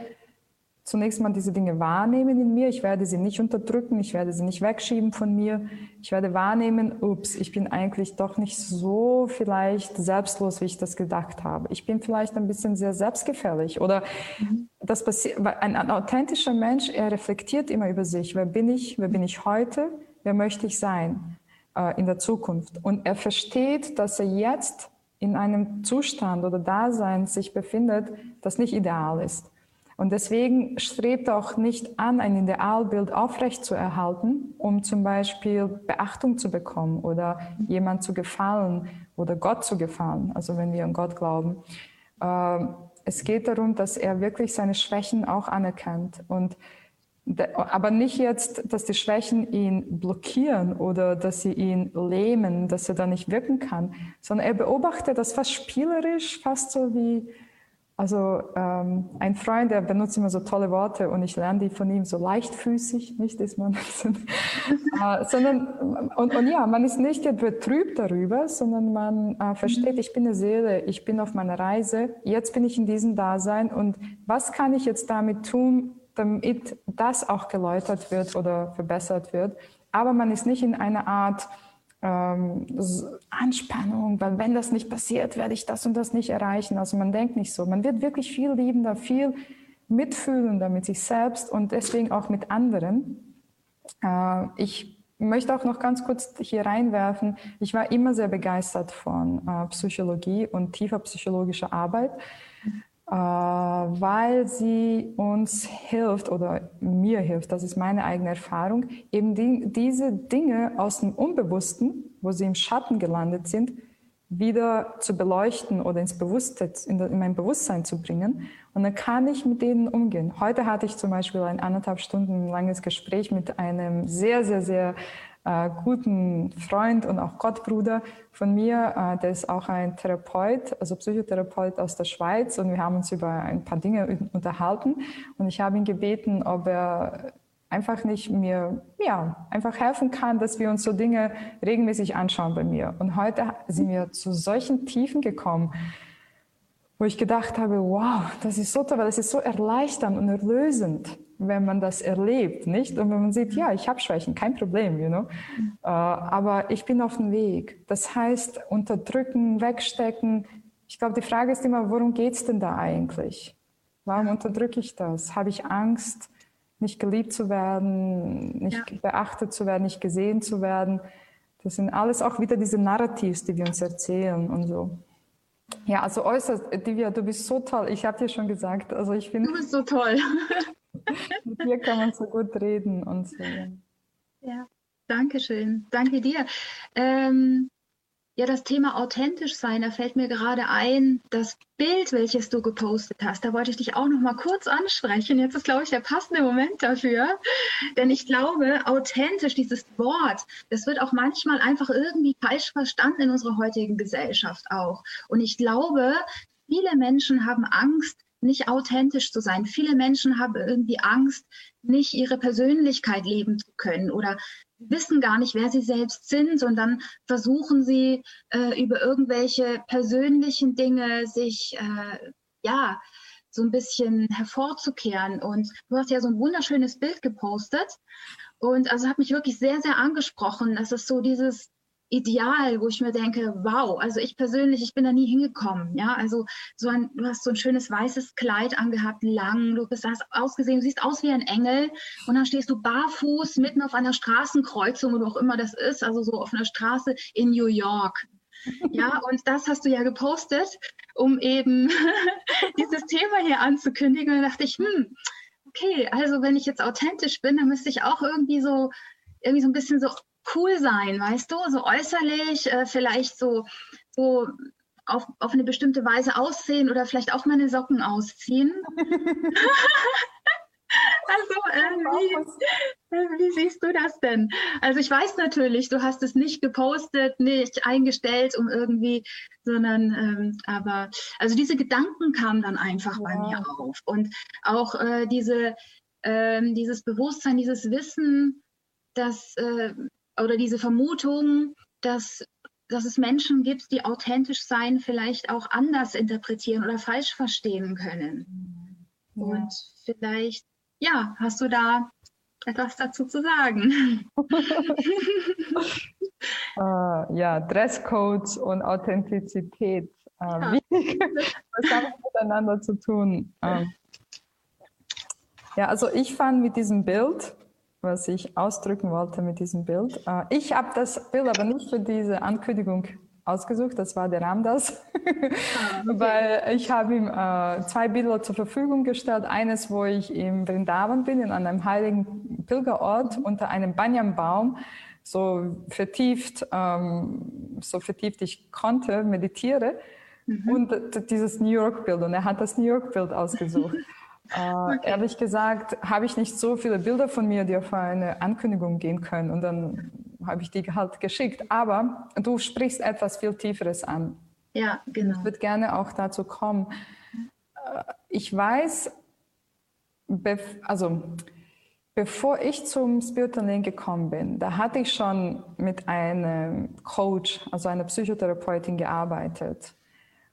zunächst mal diese Dinge wahrnehmen in mir. Ich werde sie nicht unterdrücken, ich werde sie nicht wegschieben von mir. Ich werde wahrnehmen, ups, ich bin eigentlich doch nicht so vielleicht selbstlos, wie ich das gedacht habe. Ich bin vielleicht ein bisschen sehr selbstgefällig oder das passiert, ein, ein authentischer Mensch, er reflektiert immer über sich. Wer bin ich? Wer bin ich heute? Wer möchte ich sein äh, in der Zukunft? Und er versteht, dass er jetzt in einem Zustand oder Dasein sich befindet, das nicht ideal ist. Und deswegen strebt auch nicht an, ein Idealbild aufrechtzuerhalten, um zum Beispiel Beachtung zu bekommen oder jemand zu gefallen oder Gott zu gefallen, also wenn wir an Gott glauben. Ähm, es geht darum, dass er wirklich seine Schwächen auch anerkennt und aber nicht jetzt, dass die Schwächen ihn blockieren oder dass sie ihn lähmen, dass er da nicht wirken kann, sondern er beobachtet das fast spielerisch, fast so wie, also ähm, ein Freund, der benutzt immer so tolle Worte und ich lerne die von ihm so leichtfüßig, nicht, dass man, [LAUGHS] äh, sondern und, und, ja, man ist nicht betrübt darüber, sondern man äh, versteht, mhm. ich bin eine Seele, ich bin auf meiner Reise, jetzt bin ich in diesem Dasein und was kann ich jetzt damit tun, damit das auch geläutert wird oder verbessert wird? Aber man ist nicht in einer Art ähm, Anspannung, weil wenn das nicht passiert, werde ich das und das nicht erreichen. Also man denkt nicht so. Man wird wirklich viel liebender, viel mitfühlender mit sich selbst und deswegen auch mit anderen. Äh, ich möchte auch noch ganz kurz hier reinwerfen, ich war immer sehr begeistert von äh, Psychologie und tiefer psychologischer Arbeit. Äh, weil sie uns hilft oder mir hilft, das ist meine eigene Erfahrung, eben die, diese Dinge aus dem Unbewussten, wo sie im Schatten gelandet sind, wieder zu beleuchten oder ins Bewusstsein, in, in mein Bewusstsein zu bringen. Und dann kann ich mit denen umgehen. Heute hatte ich zum Beispiel ein anderthalb Stunden langes Gespräch mit einem sehr, sehr, sehr äh, guten Freund und auch Gottbruder von mir, äh, der ist auch ein Therapeut, also Psychotherapeut aus der Schweiz. Und wir haben uns über ein paar Dinge unterhalten. Und ich habe ihn gebeten, ob er einfach nicht mir, ja, einfach helfen kann, dass wir uns so Dinge regelmäßig anschauen bei mir. Und heute sind wir zu solchen Tiefen gekommen, wo ich gedacht habe, wow, das ist so toll, das ist so erleichternd und erlösend wenn man das erlebt, nicht? Und wenn man sieht, ja, ich habe Schwächen, kein Problem, you know? Uh, aber ich bin auf dem Weg. Das heißt, unterdrücken, wegstecken. Ich glaube, die Frage ist immer, worum geht es denn da eigentlich? Warum unterdrücke ich das? Habe ich Angst, nicht geliebt zu werden, nicht ja. beachtet zu werden, nicht gesehen zu werden? Das sind alles auch wieder diese Narrativs, die wir uns erzählen und so. Ja, also äußerst, Divya, du bist so toll. Ich habe dir schon gesagt, also ich finde. Du bist so toll. [LAUGHS] Mit dir kann man so gut reden und so. Ja, danke schön. Danke dir. Ähm, ja, das Thema authentisch sein, da fällt mir gerade ein, das Bild, welches du gepostet hast, da wollte ich dich auch noch mal kurz ansprechen. Jetzt ist, glaube ich, der passende Moment dafür. Denn ich glaube, authentisch, dieses Wort, das wird auch manchmal einfach irgendwie falsch verstanden in unserer heutigen Gesellschaft auch. Und ich glaube, viele Menschen haben Angst, nicht authentisch zu sein. Viele Menschen haben irgendwie Angst, nicht ihre Persönlichkeit leben zu können oder wissen gar nicht, wer sie selbst sind, sondern versuchen sie äh, über irgendwelche persönlichen Dinge sich äh, ja so ein bisschen hervorzukehren. Und du hast ja so ein wunderschönes Bild gepostet. Und also hat mich wirklich sehr, sehr angesprochen. Das ist so dieses Ideal, wo ich mir denke, wow, also ich persönlich, ich bin da nie hingekommen. Ja, also so ein, du hast so ein schönes weißes Kleid angehabt, lang, du bist, hast ausgesehen, du siehst aus wie ein Engel und dann stehst du barfuß mitten auf einer Straßenkreuzung oder auch immer das ist, also so auf einer Straße in New York. Ja, und das hast du ja gepostet, um eben [LAUGHS] dieses Thema hier anzukündigen. Und da dachte ich, hm, okay, also wenn ich jetzt authentisch bin, dann müsste ich auch irgendwie so irgendwie so ein bisschen so cool sein, weißt du, so äußerlich, äh, vielleicht so, so auf, auf eine bestimmte Weise aussehen oder vielleicht auch meine Socken ausziehen. [LAUGHS] Also, äh, wie, äh, wie, siehst du das denn? Also ich weiß natürlich, du hast es nicht gepostet, nicht eingestellt, um irgendwie, sondern, ähm, aber, also diese Gedanken kamen dann einfach ja. bei mir auf. Und auch äh, diese, ähm, dieses Bewusstsein, dieses Wissen, dass, äh, oder diese Vermutung, dass dass es Menschen gibt, die authentisch sein vielleicht auch anders interpretieren oder falsch verstehen können. Ja. Und vielleicht, ja, hast du da etwas dazu zu sagen? uh, [LAUGHS] ja, Dresscodes und Authentizität. Uh, ja. [LAUGHS] Was haben miteinander zu tun? Uh, ja, also ich fand mit diesem Bild, was ich ausdrücken wollte mit diesem Bild. Äh, ich habe das Bild aber nicht für diese Ankündigung ausgesucht, das war der Ramdas, [LAUGHS] ah, weil ich habe ihm äh, zwei Bilder zur Verfügung gestellt. Eines, wo ich im Vrindavan bin, in einem heiligen Pilgerort unter einem Banyanbaum, so vertieft, ähm, so vertieft ich konnte, meditiere. Mhm. Und dieses New York Bild. Und er hat das New York Bild [LAUGHS] Äh, okay. Ehrlich gesagt habe ich nicht so viele Bilder von mir, die auf eine Ankündigung gehen können. Und dann habe ich die halt geschickt. Aber du sprichst etwas viel Tieferes an. Ja, genau. Ich würde gerne auch dazu kommen. Äh, ich weiß, also bevor ich zum Spirituellen gekommen bin, da hatte ich schon mit einem Coach, also einer Psychotherapeutin gearbeitet.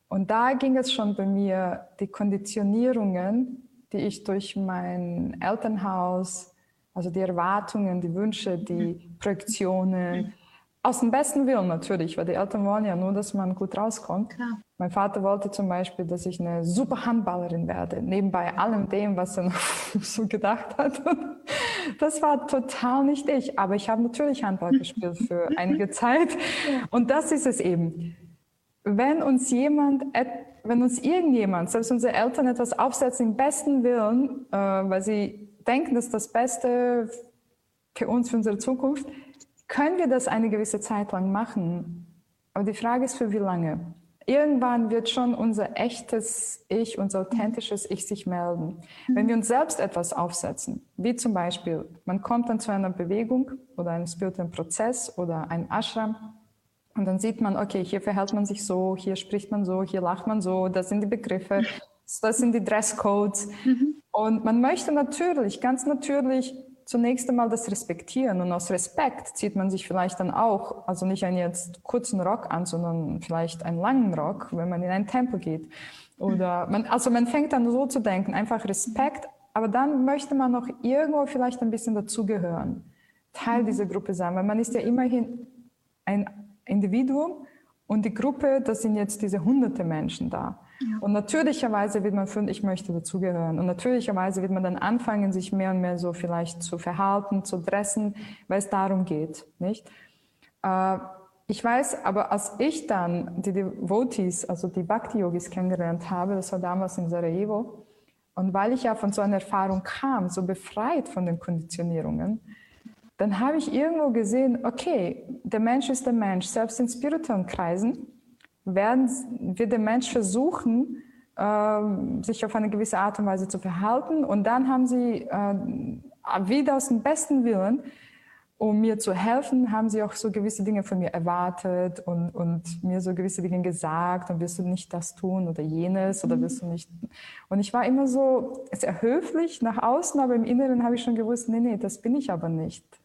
Und da ging es schon bei mir, die Konditionierungen die ich durch mein Elternhaus, also die Erwartungen, die Wünsche, die Projektionen, aus dem besten Willen natürlich, weil die Eltern wollen ja nur, dass man gut rauskommt. Klar. Mein Vater wollte zum Beispiel, dass ich eine super Handballerin werde, nebenbei allem dem, was er noch [LAUGHS] so gedacht hat. [LAUGHS] Das war total nicht ich, aber ich habe natürlich Handball gespielt für einige Zeit. Und das ist es eben. Wenn uns jemand wenn uns irgendjemand, selbst unsere Eltern etwas aufsetzen im besten Willen, äh, weil sie denken, das ist das Beste für uns, für unsere Zukunft, können wir das eine gewisse Zeit lang machen. Aber die Frage ist, für wie lange? Irgendwann wird schon unser echtes Ich, unser authentisches Ich sich melden. Wenn wir uns selbst etwas aufsetzen, wie zum Beispiel, man kommt dann zu einer Bewegung oder einem spirituellen Prozess oder einem Ashram und dann sieht man, okay, hier verhält man sich so, hier spricht man so, hier lacht man so, das sind die Begriffe, das sind die Dresscodes. Mhm. Und man möchte natürlich, ganz natürlich, zunächst einmal das respektieren. Und aus Respekt zieht man sich vielleicht dann auch, also nicht einen jetzt kurzen Rock an, sondern vielleicht einen langen Rock, wenn man in einen Tempel geht. Oder man, also man fängt dann so zu denken, einfach Respekt, aber dann möchte man noch irgendwo vielleicht ein bisschen dazugehören, Teil mhm. dieser Gruppe sein, weil man ist ja immerhin ein Individuum und die Gruppe, das sind jetzt diese hunderte Menschen da. Ja. Und natürlicherweise wird man fühlen, ich möchte dazugehören. Und natürlicherweise wird man dann anfangen, sich mehr und mehr so vielleicht zu verhalten, zu dressen, weil es darum geht, nicht? Äh, ich weiß, aber als ich dann die Devotees, also die Bhakti-Yogis kennengelernt habe, das war damals in Sarajevo, und weil ich ja von so einer Erfahrung kam, so befreit von den Konditionierungen, dann habe ich irgendwo gesehen, okay, der Mensch ist der Mensch. Selbst in spirituellen Kreisen werden, wird der Mensch versuchen, äh, sich auf eine gewisse Art und Weise zu verhalten. Und dann haben sie äh, wieder aus dem besten Willen, um mir zu helfen, haben sie auch so gewisse Dinge von mir erwartet und, und mir so gewisse Dinge gesagt und wirst du nicht das tun oder jenes oder wirst du nicht. Und ich war immer so sehr höflich nach außen, aber im Inneren habe ich schon gewusst, nee, nee, das bin ich aber nicht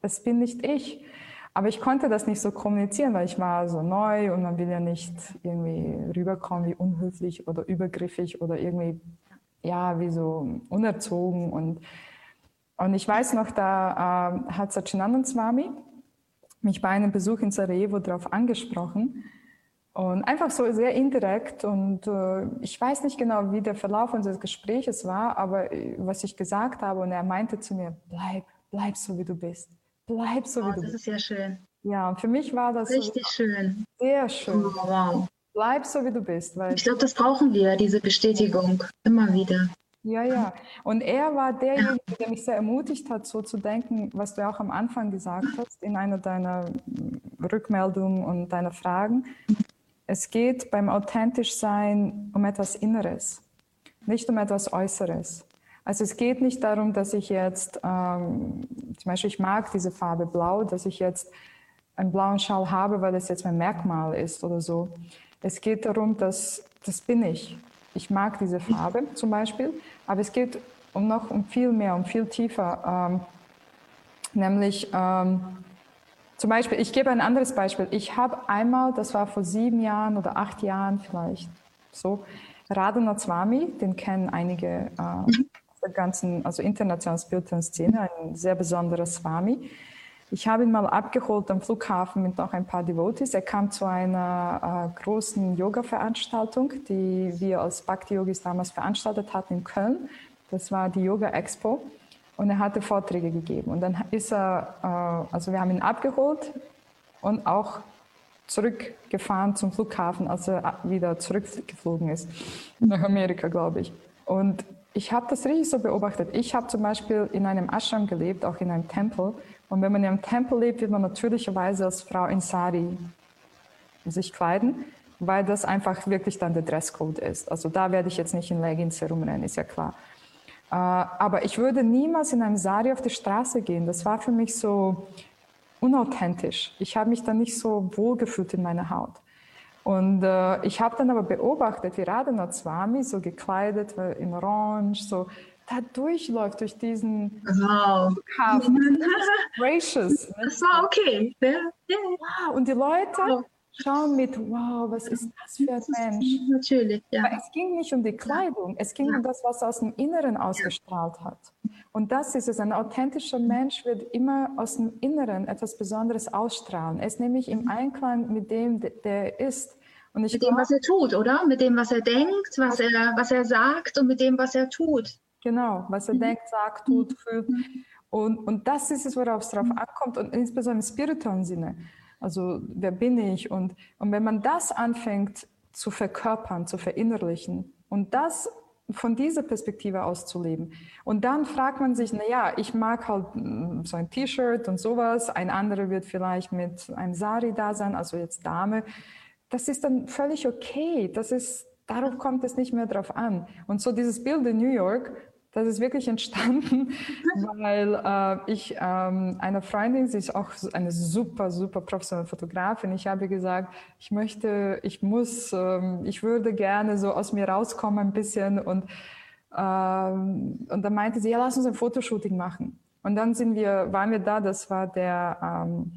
das bin nicht ich. Aber ich konnte das nicht so kommunizieren, weil ich war so neu und man will ja nicht irgendwie rüberkommen wie unhöflich oder übergriffig oder irgendwie, ja, wie so unerzogen. Und, und ich weiß noch, da äh, hat Sachinandan Swami mich bei einem Besuch in Sarajevo darauf angesprochen. Und einfach so sehr indirekt. Und äh, ich weiß nicht genau, wie der Verlauf unseres Gespräches war, aber äh, was ich gesagt habe, und er meinte zu mir, bleib, bleib so, wie du bist Bleib so, wie oh, du Das ist ja schön. Ja, für mich war das richtig so schön. Sehr schön. Oh, wow. Bleib so, wie du bist. Ich glaube, das brauchen wir, diese Bestätigung, immer wieder. Ja, ja. Und er war derjenige, ja. der mich sehr ermutigt hat, so zu denken, was du auch am Anfang gesagt hast, in einer deiner Rückmeldungen und deiner Fragen. Es geht beim authentisch sein um etwas Inneres, nicht um etwas Äußeres. Also es geht nicht darum, dass ich jetzt, ähm, zum Beispiel ich mag diese Farbe blau, dass ich jetzt einen blauen Schal habe, weil das jetzt mein Merkmal ist oder so. Es geht darum, dass das bin ich. Ich mag diese Farbe zum Beispiel, aber es geht um noch um viel mehr, um viel tiefer, ähm, nämlich ähm, zum Beispiel, ich gebe ein anderes Beispiel. Ich habe einmal, das war vor sieben Jahren oder acht Jahren vielleicht, so Radhana Swami, den kennen einige äh, der ganzen, also internationalen spirituellen Szene, ein sehr besonderer Swami. Ich habe ihn mal abgeholt am Flughafen mit noch ein paar Devotees. Er kam zu einer äh, großen Yoga-Veranstaltung, die wir als Bhakti-Yogis damals veranstaltet hatten in Köln. Das war die Yoga Expo. Und er hatte Vorträge gegeben. Und dann ist er, äh, also wir haben ihn abgeholt und auch zurückgefahren zum Flughafen, als er wieder zurückgeflogen ist nach Amerika, glaube ich. Und ich habe das richtig so beobachtet. Ich habe zum Beispiel in einem Ashram gelebt, auch in einem Tempel. Und wenn man in einem Tempel lebt, wird man natürlicherweise als Frau in Sari sich kleiden, weil das einfach wirklich dann der Dresscode ist. Also da werde ich jetzt nicht in Leggings herumrennen, ist ja klar. Äh, aber ich würde niemals in einem Sari auf die Straße gehen. Das war für mich so unauthentisch. Ich habe mich dann nicht so wohl gefühlt in meiner Haut. Und äh, ich habe dann aber beobachtet, wie Radhanath Swami so gekleidet in Orange, so da durchläuft durch diesen wow. Hafen. [LAUGHS] Gracious. Das war okay. Ja. Wow. Und die Leute wow. Schauen mit, wow, was ist das für ein Mensch? Natürlich, ja. Aber es ging nicht um die Kleidung, es ging ja. um das, was aus dem Inneren ausgestrahlt hat. Und das ist es. Ein authentischer Mensch wird immer aus dem Inneren etwas Besonderes ausstrahlen. Er ist nämlich im Einklang mit dem, der ist. Und ich mit dem, was er tut, oder? Mit dem, was er denkt, was er, was er sagt und mit dem, was er tut. Genau, was er mhm. denkt, sagt, tut, fühlt. Und, und das ist es, worauf es drauf ankommt und insbesondere im spirituellen Sinne. Also, wer bin ich? Und, und wenn man das anfängt zu verkörpern, zu verinnerlichen und das von dieser Perspektive aus zu leben. Und dann fragt man sich, na ja, ich mag halt mm, so ein T-Shirt und sowas, ein anderer wird vielleicht mit einem Sari da sein, also jetzt Dame. Das ist dann völlig okay. Das ist, darauf kommt es nicht mehr drauf an. Und so dieses Bild in New York, das ist wirklich entstanden, [LAUGHS] weil äh, ich ähm, einer Freundin, sie ist auch eine super, super professionelle Fotografin, ich habe gesagt, ich möchte, ich muss, ähm, ich würde gerne so aus mir rauskommen ein bisschen und, ähm, und dann meinte sie, ja, lass uns ein Fotoshooting machen. Und dann sind wir, waren wir da, das war der ähm,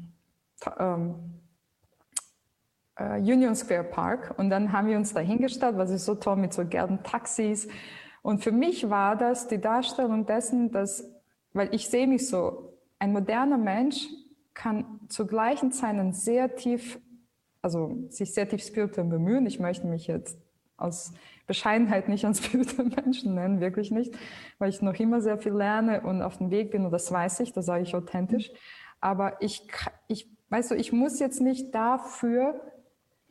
ähm, äh, Union Square Park. Und dann haben wir uns da hingestellt, was ist so toll mit so gelben Taxis und für mich war das die Darstellung dessen, dass, weil ich sehe mich so, ein moderner Mensch kann zur gleichen Zeit ein sehr tief, also sich sehr tief spirituell bemühen. Ich möchte mich jetzt aus Bescheidenheit nicht als [LAUGHS] spirituellen Menschen nennen, wirklich nicht, weil ich noch immer sehr viel lerne und auf dem Weg bin und das weiß ich, das sage ich authentisch. Aber ich, ich, weißt du, ich muss jetzt nicht dafür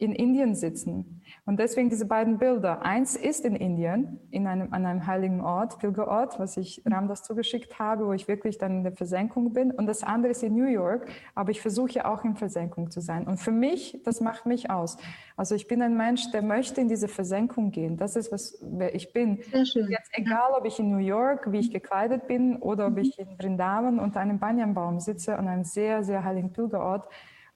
in Indien sitzen. Und deswegen diese beiden Bilder. Eins ist in Indien, in einem, an einem heiligen Ort, Pilgerort, was ich Ramdas zugeschickt habe, wo ich wirklich dann in der Versenkung bin. Und das andere ist in New York, aber ich versuche auch in Versenkung zu sein. Und für mich, das macht mich aus. Also ich bin ein Mensch, der möchte in diese Versenkung gehen. Das ist, was, wer ich bin. Sehr schön. Jetzt egal, ob ich in New York, wie ich gekleidet bin, oder ob ich in Vrindavan unter einem Banyanbaum sitze, an einem sehr, sehr heiligen Pilgerort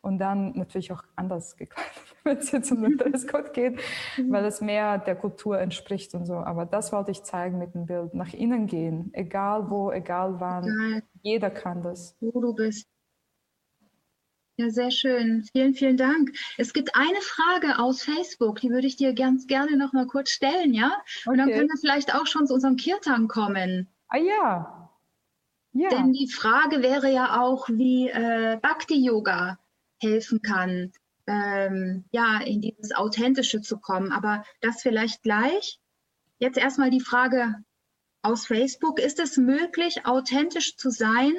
und dann natürlich auch anders gekleidet, [LAUGHS] wenn es jetzt um den Dresscode geht, mhm. weil es mehr der Kultur entspricht und so. Aber das wollte ich zeigen mit dem Bild. Nach innen gehen, egal wo, egal wann. Egal. Jeder kann das. Wo du bist. Ja, sehr schön. Vielen, vielen Dank. Es gibt eine Frage aus Facebook, die würde ich dir ganz gerne noch mal kurz stellen, ja? Und okay. dann können wir vielleicht auch schon zu unserem Kirtan kommen. Ah ja. ja. Denn die Frage wäre ja auch, wie äh, Bhakti-Yoga helfen kann, ähm, ja, in dieses Authentische zu kommen. Aber das vielleicht gleich. Jetzt erstmal die Frage aus Facebook. Ist es möglich, authentisch zu sein,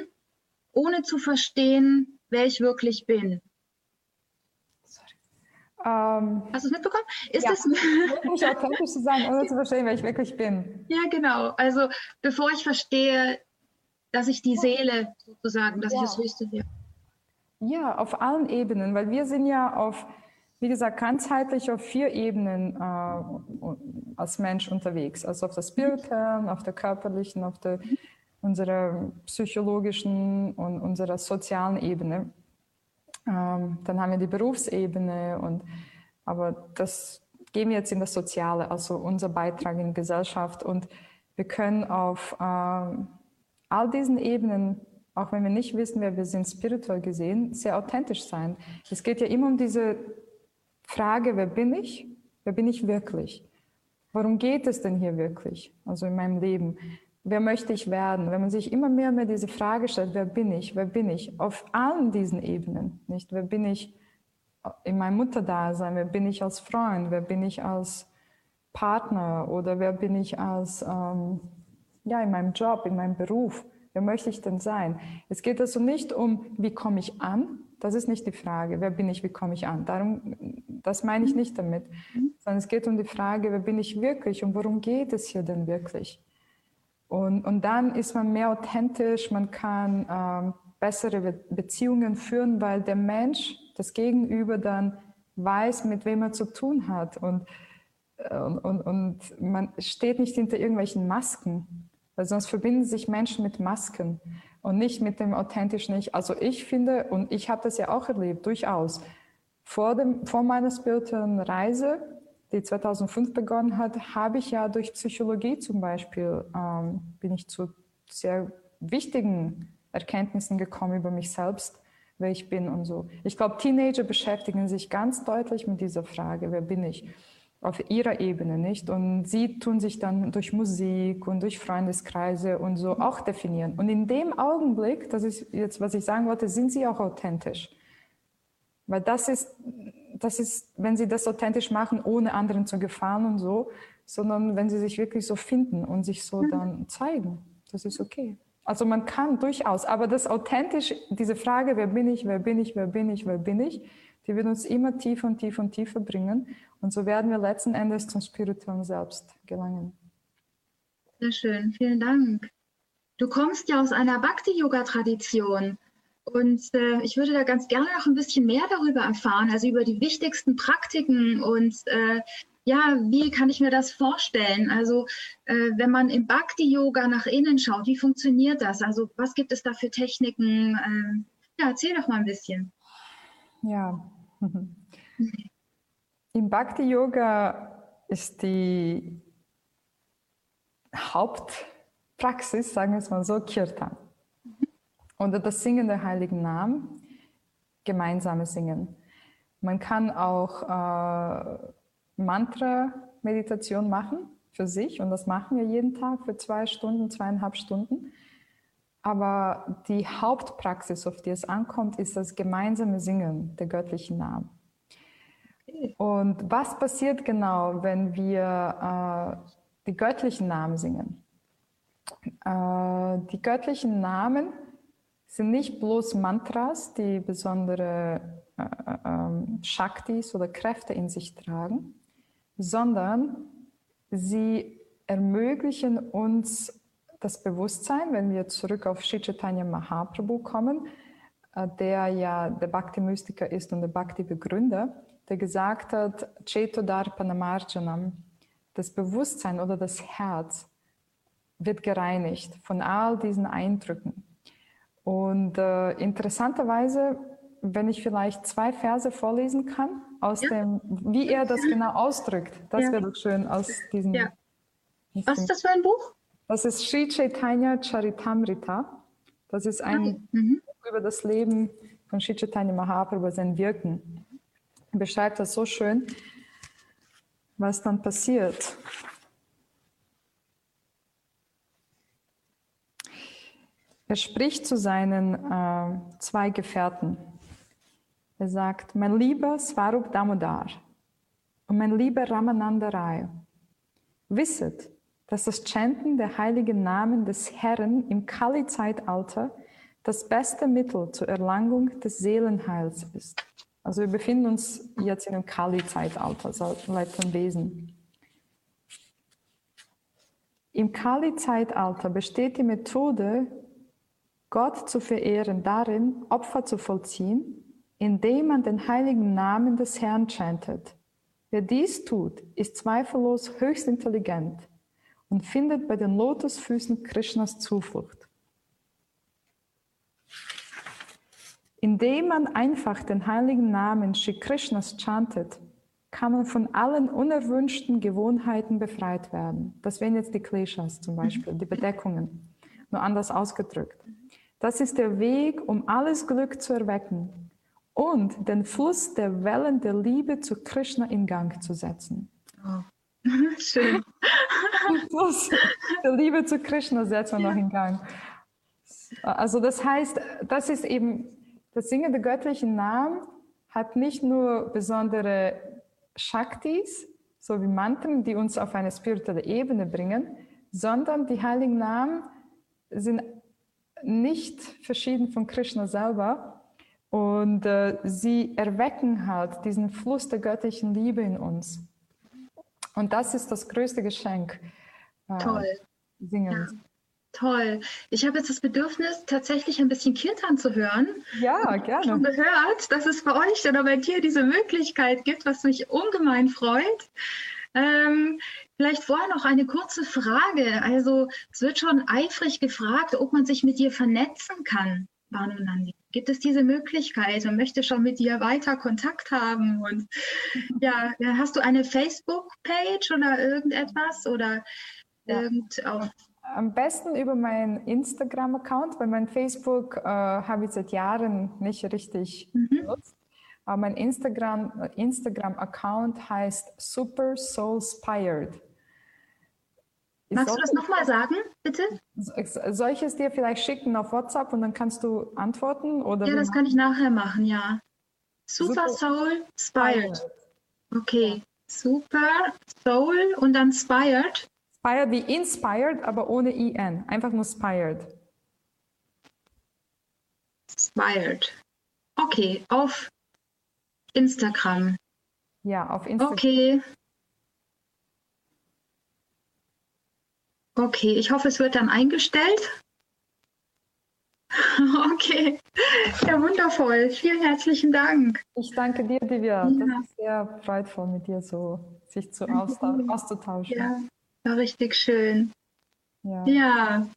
ohne zu verstehen, wer ich wirklich bin? Ähm, Hast du es mitbekommen? Ist ja, es möglich, authentisch zu sein, ohne [LAUGHS] zu verstehen, wer ich wirklich bin? Ja, genau. Also bevor ich verstehe, dass ich die Seele sozusagen, dass ja. ich das Höchste bin. Ja, auf allen Ebenen, weil wir sind ja auf wie gesagt, ganzheitlich auf vier Ebenen äh, als Mensch unterwegs. Also auf der spirituellen, auf der körperlichen, auf der unserer psychologischen und unserer sozialen Ebene. Ähm, dann haben wir die Berufsebene und aber das gehen wir jetzt in das Soziale, also unser Beitrag in Gesellschaft und wir können auf äh, all diesen Ebenen auch wenn wir nicht wissen, wer wir sind, spirituell gesehen, sehr authentisch sein. Es geht ja immer um diese Frage, wer bin ich? Wer bin ich wirklich? Worum geht es denn hier wirklich? Also in meinem Leben. Wer möchte ich werden? Wenn man sich immer mehr und mehr diese Frage stellt, wer bin ich? Wer bin ich? Auf allen diesen Ebenen, nicht? Wer bin ich in meinem Mutterdasein? Wer bin ich als Freund? Wer bin ich als Partner? Oder wer bin ich als, ähm, ja, in meinem Job, in meinem Beruf? Wer möchte ich denn sein? Es geht also nicht um, wie komme ich an? Das ist nicht die Frage, wer bin ich, wie komme ich an? Darum, das meine ich nicht damit, sondern es geht um die Frage, wer bin ich wirklich und worum geht es hier denn wirklich? Und, und dann ist man mehr authentisch, man kann ähm, bessere Beziehungen führen, weil der Mensch, das Gegenüber dann weiß, mit wem er zu tun hat. Und, äh, und, und, und man steht nicht hinter irgendwelchen Masken, weil sonst verbinden sich Menschen mit Masken und nicht mit dem authentischen Ich. Also ich finde, und ich habe das ja auch erlebt, durchaus, vor, dem, vor meiner spirituellen Reise, die 2005 begonnen hat, habe ich ja durch Psychologie zum Beispiel, ähm, bin ich zu sehr wichtigen Erkenntnissen gekommen über mich selbst, wer ich bin und so. Ich glaube, Teenager beschäftigen sich ganz deutlich mit dieser Frage, wer bin ich? Auf ihrer Ebene, nicht? Und sie tun sich dann durch Musik und durch Freundeskreise und so auch definieren. Und in dem Augenblick, das ist jetzt, was ich sagen wollte, sind sie auch authentisch. Weil das ist, das ist, wenn sie das authentisch machen, ohne anderen zu gefallen und so, sondern wenn sie sich wirklich so finden und sich so mhm. dann zeigen, das ist okay. Also man kann durchaus, aber das authentisch, diese Frage, wer bin ich, wer bin ich, wer bin ich, wer bin ich, die wird uns immer tiefer und tiefer und tiefer bringen. Und so werden wir letzten Endes zum spirituellen Selbst gelangen. Sehr schön, vielen Dank. Du kommst ja aus einer Bhakti-Yoga-Tradition. Und äh, ich würde da ganz gerne noch ein bisschen mehr darüber erfahren, also über die wichtigsten Praktiken und äh, ja, wie kann ich mir das vorstellen? Also äh, wenn man im Bhakti-Yoga nach innen schaut, wie funktioniert das? Also was gibt es da für Techniken? Ähm, ja, erzähl doch mal ein bisschen. Ja, [LAUGHS] im Bhakti Yoga ist die Hauptpraxis, sagen wir es mal so, Kirtan. Oder das Singen der heiligen Namen, gemeinsame Singen. Man kann auch äh, Mantra-Meditation machen für sich und das machen wir jeden Tag für zwei Stunden, zweieinhalb Stunden. Aber die Hauptpraxis, auf die es ankommt, ist das gemeinsame Singen der göttlichen Namen. Und was passiert genau, wenn wir äh, die göttlichen Namen singen? Äh, die göttlichen Namen sind nicht bloß Mantras, die besondere äh, äh ähm, Shaktis oder Kräfte in sich tragen, sondern sie ermöglichen uns das Bewusstsein, wenn wir zurück auf Sri Chaitanya Mahaprabhu kommen, äh, der ja der Bhakti-Mystiker ist und der Bhakti-Begründer, der gesagt hat, Chetodarpanamarjanam, das Bewusstsein oder das Herz wird gereinigt von all diesen Eindrücken. Und äh, interessanterweise, wenn ich vielleicht zwei Verse vorlesen kann, aus ja. dem, wie er das genau ausdrückt, das ja. wäre doch schön aus diesem. Ja. Was ist das für ein Buch? Das ist Sri Chaitanya Charitamrita. Das ist ein mhm. über das Leben von Sri Chaitanya Mahaprabhu, über sein Wirken. Er beschreibt das so schön, was dann passiert. Er spricht zu seinen äh, zwei Gefährten. Er sagt, mein lieber Swarup Damodar und mein lieber Ramananda Rai, wisset, dass das Chanten der heiligen Namen des Herrn im Kali-Zeitalter das beste Mittel zur Erlangung des Seelenheils ist. Also wir befinden uns jetzt in einem Kali-Zeitalter, seit Wesen. Im Kali-Zeitalter besteht die Methode, Gott zu verehren, darin, Opfer zu vollziehen, indem man den heiligen Namen des Herrn chantet. Wer dies tut, ist zweifellos höchst intelligent und findet bei den Lotusfüßen Krishnas Zuflucht. Indem man einfach den heiligen Namen Shri Krishnas chantet, kann man von allen unerwünschten Gewohnheiten befreit werden. Das wären jetzt die Kleshas zum Beispiel, die Bedeckungen, nur anders ausgedrückt. Das ist der Weg, um alles Glück zu erwecken und den Fluss der Wellen der Liebe zu Krishna in Gang zu setzen. [LAUGHS] Schön. Fluss der Liebe zu Krishna setzen wir noch in Gang. Also das heißt, das ist eben, das Singen der göttlichen Namen hat nicht nur besondere Shaktis, so wie Mantren, die uns auf eine spirituelle Ebene bringen, sondern die heiligen Namen sind nicht verschieden von Krishna selber und äh, sie erwecken halt diesen Fluss der göttlichen Liebe in uns. Und das ist das größte Geschenk. Äh, Toll. Singen. Ja. Toll. Ich habe jetzt das Bedürfnis, tatsächlich ein bisschen Kirtan zu hören. Ja, gerne. Ich habe gehört, dass es bei euch oder bei dir diese Möglichkeit gibt, was mich ungemein freut. Ähm, vielleicht vorher noch eine kurze Frage. Also es wird schon eifrig gefragt, ob man sich mit dir vernetzen kann, Banu Nandi. Gibt es diese Möglichkeit? Man möchte schon mit dir weiter Kontakt haben. Und [LAUGHS] ja, hast du eine Facebook-Page oder irgendetwas? Oder ja. irgend auf am besten über meinen Instagram-Account, weil mein Facebook äh, habe ich seit Jahren nicht richtig mhm. benutzt. Aber mein Instagram-Account Instagram heißt Super Soul Spired. Magst du das nochmal sagen, bitte? Soll ich es dir vielleicht schicken auf WhatsApp und dann kannst du antworten? Oder ja, das kann ich nachher machen, ja. Super, Super Soul Spired. Okay, Super Soul und dann Spired. Spired wie inspired, aber ohne IN. Einfach nur spired. Spired. Okay, auf Instagram. Ja, auf Instagram. Okay. Okay, ich hoffe, es wird dann eingestellt. [LAUGHS] Okay, ja, wundervoll. Vielen herzlichen Dank. Ich danke dir, Divya. Ja. Das ist sehr freudvoll, mit dir so sich zu auszutauschen. Ja. War richtig schön. Ja. ja.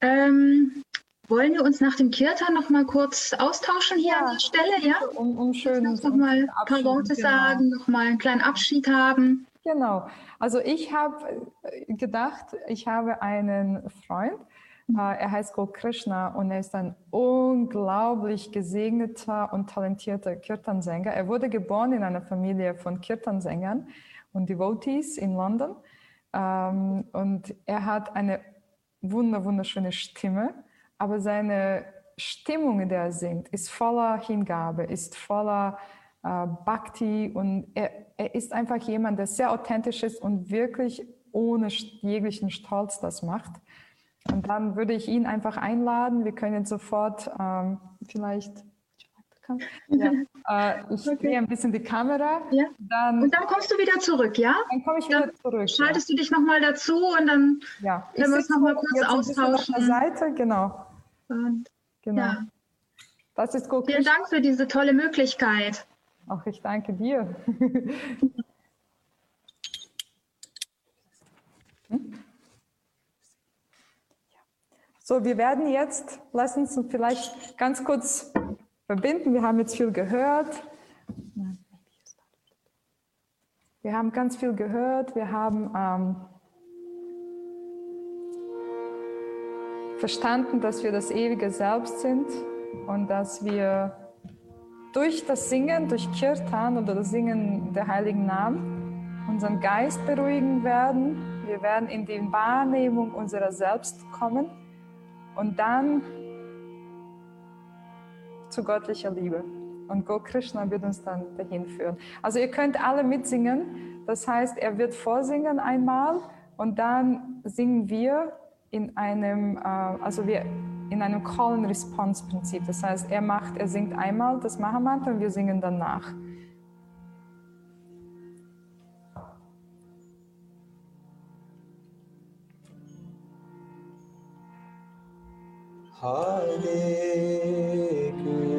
Ähm, wollen wir uns nach dem Kirtan noch mal kurz austauschen hier ja. an der Stelle, ja? Um, um schön noch mal ein paar Worte genau. sagen, noch mal einen kleinen Abschied haben. Genau. Also ich habe äh, gedacht, ich habe einen Freund, äh, er heißt Gol Krishna und er ist ein unglaublich gesegneter und talentierter Kirtansänger. Er wurde geboren in einer Familie von Kirtansängern und Devotees in London. Ähm, und er hat eine wunder, wunderschöne Stimme, aber seine Stimmung, in der er singt, ist voller Hingabe, ist voller Bhakti und er, er ist einfach jemand, der sehr authentisch ist und wirklich ohne jeglichen Stolz das macht. Und dann würde ich ihn einfach einladen. Wir können sofort ähm, vielleicht ja. Äh, ich okay. drehe ein bisschen die Kamera. Ja. Dann, und dann kommst du wieder zurück, ja? Dann komme ich wieder dann zurück. Schaltest ja. du dich nochmal dazu und dann ja. können wir uns nochmal kurz austauschen. Auf der Seite, genau. Und, genau. Ja. Das ist gut. Vielen Dank für diese tolle Möglichkeit. Auch ich danke dir. So, wir werden jetzt, lass uns vielleicht ganz kurz verbinden. Wir haben jetzt viel gehört. Wir haben ganz viel gehört. Wir haben ähm, verstanden, dass wir das ewige Selbst sind und dass wir durch das Singen, durch Kirtan oder das Singen der heiligen Namen unseren Geist beruhigen werden. Wir werden in die Wahrnehmung unserer Selbst kommen und dann zu göttlicher Liebe. Und Go Krishna wird uns dann dahin führen. Also ihr könnt alle mitsingen. Das heißt, er wird vorsingen einmal und dann singen wir in einem, äh, also wir in einem Call-and-Response-Prinzip. Das heißt, er macht, er singt einmal das Mahamantra und wir singen danach. Hare Krishna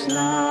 Krishna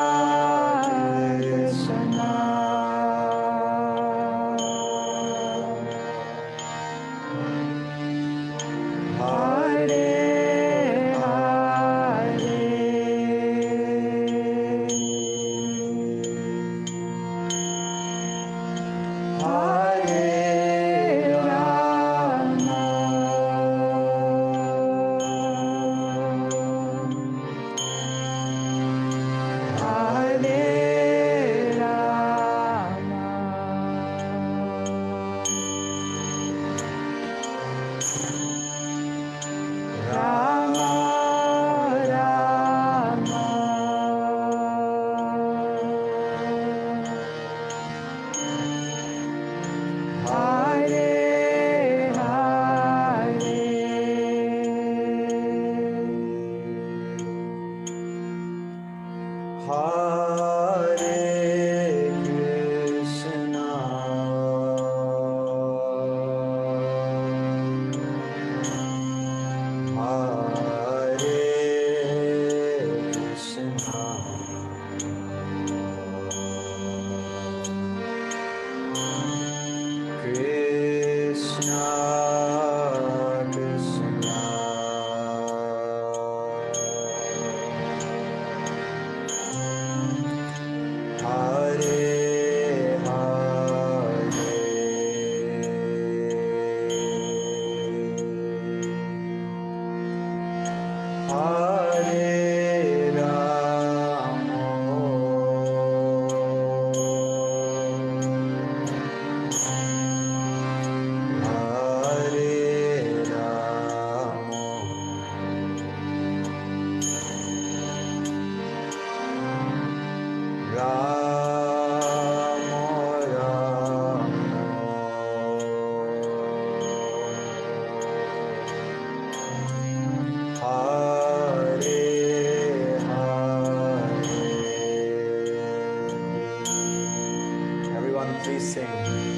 Senhor.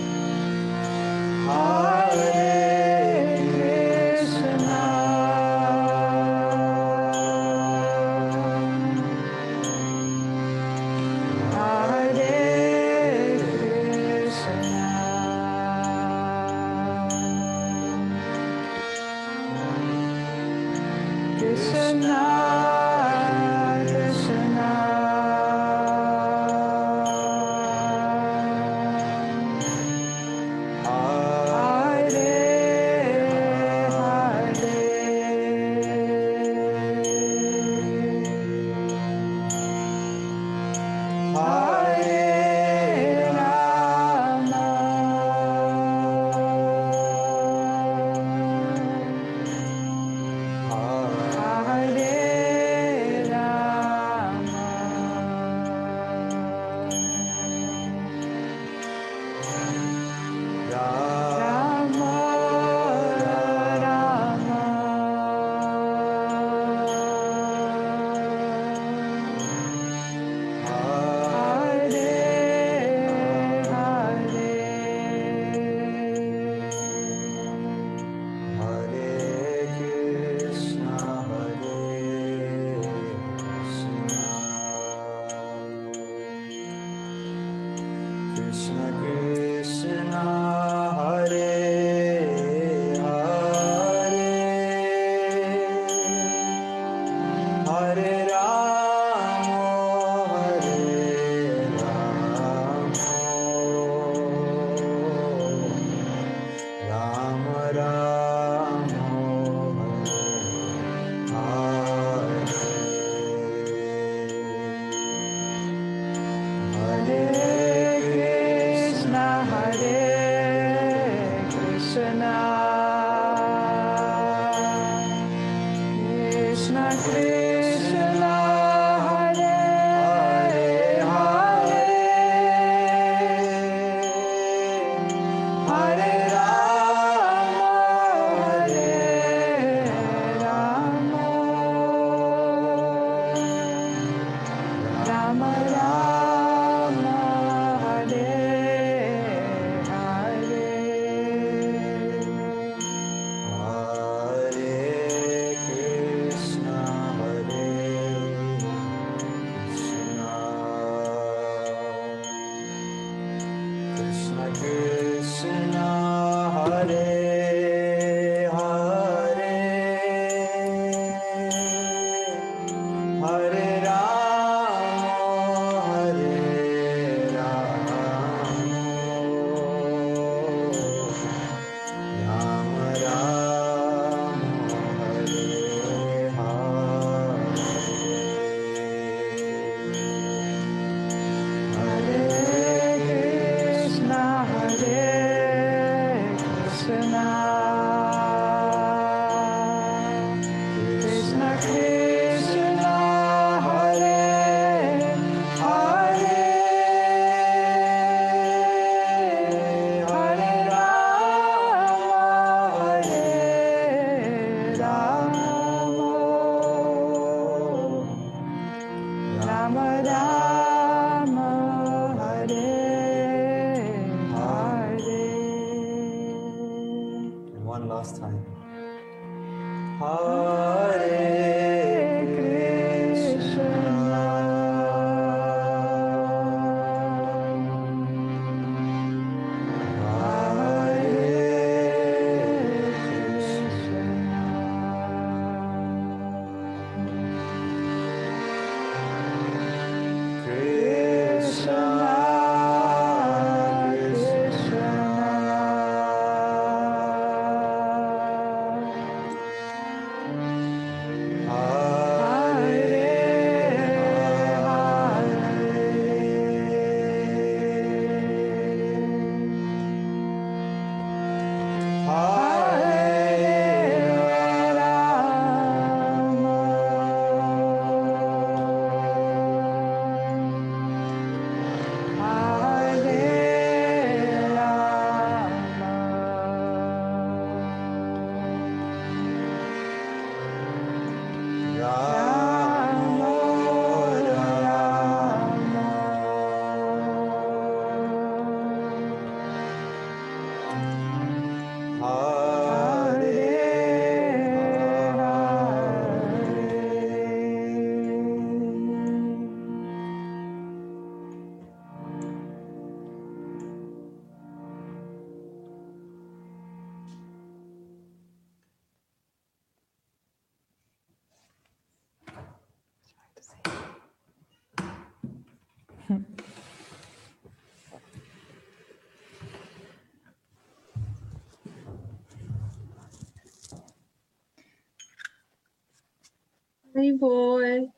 Jawohl.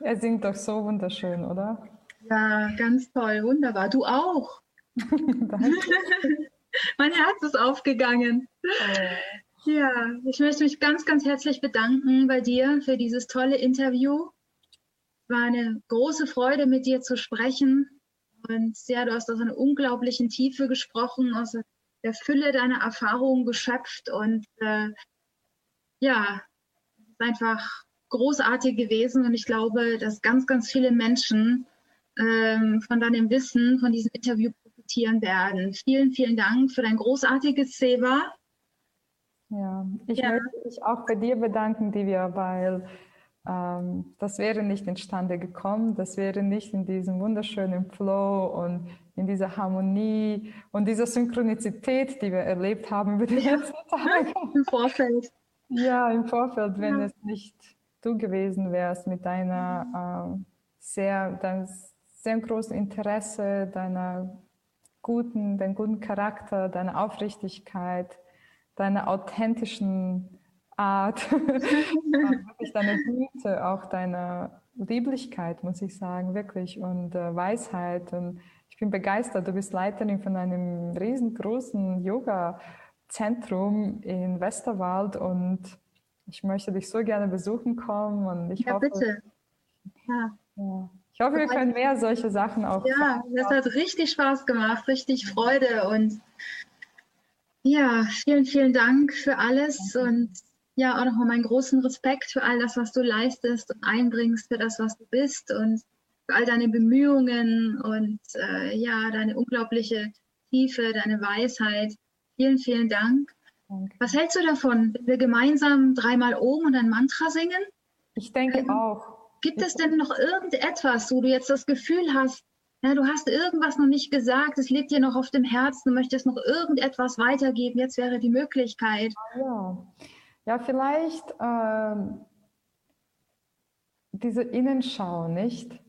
Er singt doch so wunderschön, oder? Ja, ganz toll, wunderbar. Du auch. [LAUGHS] [LAUGHS] Mein Herz ist aufgegangen. Ja, ich möchte mich ganz, ganz herzlich bedanken bei dir für dieses tolle Interview. Es war eine große Freude, mit dir zu sprechen. Und ja, du hast aus einer unglaublichen Tiefe gesprochen, aus der Fülle deiner Erfahrungen geschöpft. Und äh, ja, es ist einfach großartig gewesen. Und ich glaube, dass ganz, ganz viele Menschen ähm, von deinem Wissen, von diesem Interview profitieren werden. Vielen, vielen Dank für dein großartiges Seva. Ja, ich Ja. möchte mich auch bei dir bedanken, Divya, weil ähm, das wäre nicht instande gekommen, das wäre nicht in diesem wunderschönen Flow und in dieser Harmonie und dieser Synchronizität, die wir erlebt haben über die Ja. letzten Tage. [LAUGHS] Im Vorfeld. Ja, im Vorfeld, wenn Ja. es nicht du gewesen wärst mit deiner ähm, sehr, deinem sehr großen Interesse, deiner guten, deinem guten Charakter, deiner Aufrichtigkeit, deiner authentischen Art, [LAUGHS] wirklich deiner Güte, auch deiner Lieblichkeit, muss ich sagen, wirklich, und äh, Weisheit. Und ich bin begeistert. Du bist Leiterin von einem riesengroßen Yoga-Zentrum in Westerwald und ich möchte dich so gerne besuchen kommen und ich Ja, hoffe, bitte. Ja, ja, ich hoffe, wir können mehr solche Sachen auch. ja, das hat richtig Spaß gemacht, richtig Freude und ja, vielen, vielen Dank für alles und ja, auch nochmal meinen großen Respekt für all das, was du leistest und einbringst, für das, was du bist und für all deine Bemühungen und äh, ja, deine unglaubliche Tiefe, deine Weisheit. Vielen, vielen Dank. Danke. Was hältst du davon, wenn wir gemeinsam dreimal Om und ein Mantra singen? Ich denke Ähm, auch. Gibt es denn noch irgendetwas, wo du jetzt das Gefühl hast, ja, du hast irgendwas noch nicht gesagt, es liegt dir noch auf dem Herzen, du möchtest noch irgendetwas weitergeben, jetzt wäre die Möglichkeit. Ja, ja vielleicht ähm, diese Innenschau, nicht?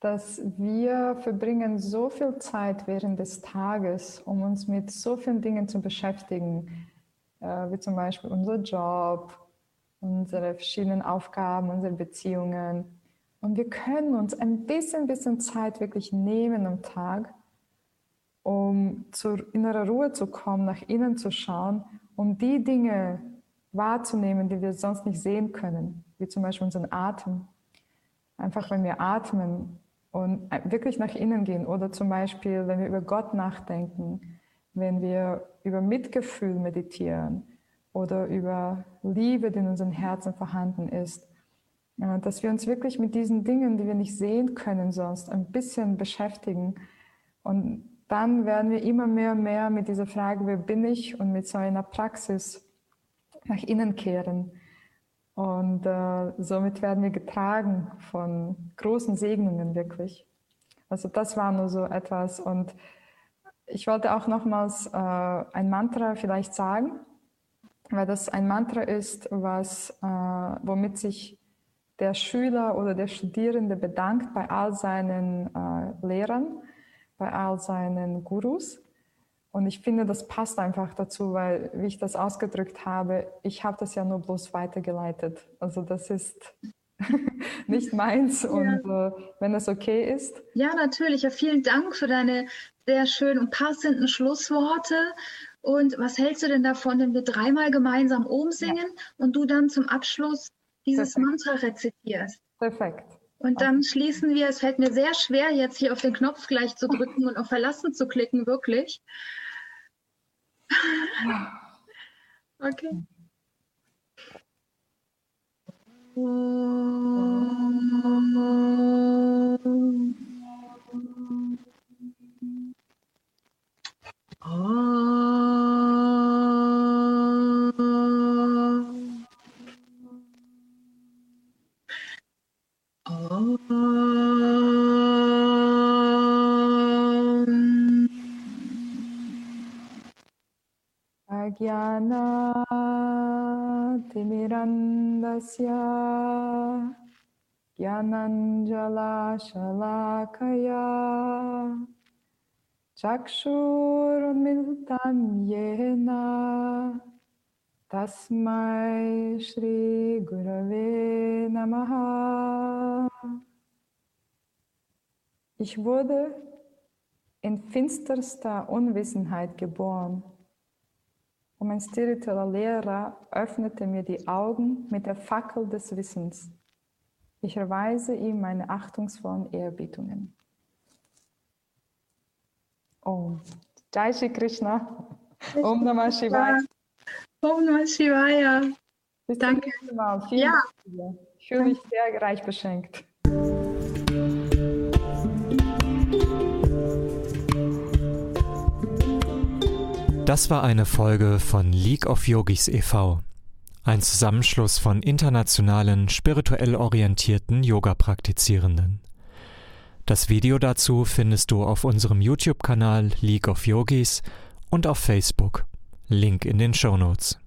Dass wir verbringen so viel Zeit während des Tages, um uns mit so vielen Dingen zu beschäftigen, äh, wie zum Beispiel unser Job, unsere verschiedenen Aufgaben, unsere Beziehungen. Und wir können uns ein bisschen, bisschen Zeit wirklich nehmen am Tag, um zur inneren Ruhe zu kommen, nach innen zu schauen, um die Dinge wahrzunehmen, die wir sonst nicht sehen können, wie zum Beispiel unseren Atem. Einfach wenn wir atmen und wirklich nach innen gehen oder zum Beispiel, wenn wir über Gott nachdenken, wenn wir über Mitgefühl meditieren oder über Liebe, die in unserem Herzen vorhanden ist, äh, dass wir uns wirklich mit diesen Dingen, die wir nicht sehen können sonst, ein bisschen beschäftigen. Und dann werden wir immer mehr und mehr mit dieser Frage, wer bin ich, und mit so einer Praxis nach innen kehren. Und äh, somit werden wir getragen von großen Segnungen wirklich. Also das war nur so etwas. Und ich wollte auch nochmals äh, ein Mantra vielleicht sagen, weil das ein Mantra ist, was, äh, womit sich der Schüler oder der Studierende bedankt bei all seinen äh, Lehrern, bei all seinen Gurus. Und ich finde, das passt einfach dazu, weil, wie ich das ausgedrückt habe, ich habe das ja nur bloß weitergeleitet. Also das ist [LAUGHS] nicht meins. Und äh, wenn das okay ist, Ja, natürlich. Ja, vielen Dank für deine sehr schönen und passenden Schlussworte. Und was hältst du denn davon, wenn wir dreimal gemeinsam Om singen und du dann zum Abschluss dieses Perfekt. Mantra rezitierst? perfekt. Und dann schließen wir, es fällt mir sehr schwer, jetzt hier auf den Knopf gleich zu drücken und auf Verlassen zu klicken, wirklich. [LAUGHS] okay. Oh. Gyananjala-shalakaya Chakshurmiltam yena Tasmai Shri Gurave Namaha Ich wurde in finsterster Unwissenheit geboren und mein spiritueller Lehrer öffnete mir die Augen mit der Fackel des Wissens. Ich erweise ihm meine achtungsvollen Ehrbietungen. Om. Jai Shri Krishna. Om Namah Shivaya. Om Namah Shivaya. Bis Danke. Vielen Ja. Dank. Ich fühle mich sehr reich beschenkt. Das war eine Folge von League of Yogis e.V., ein Zusammenschluss von internationalen, spirituell orientierten Yoga-Praktizierenden. Das Video dazu findest du auf unserem YouTube-Kanal League of Yogis und auf Facebook. Link in den Show Notes.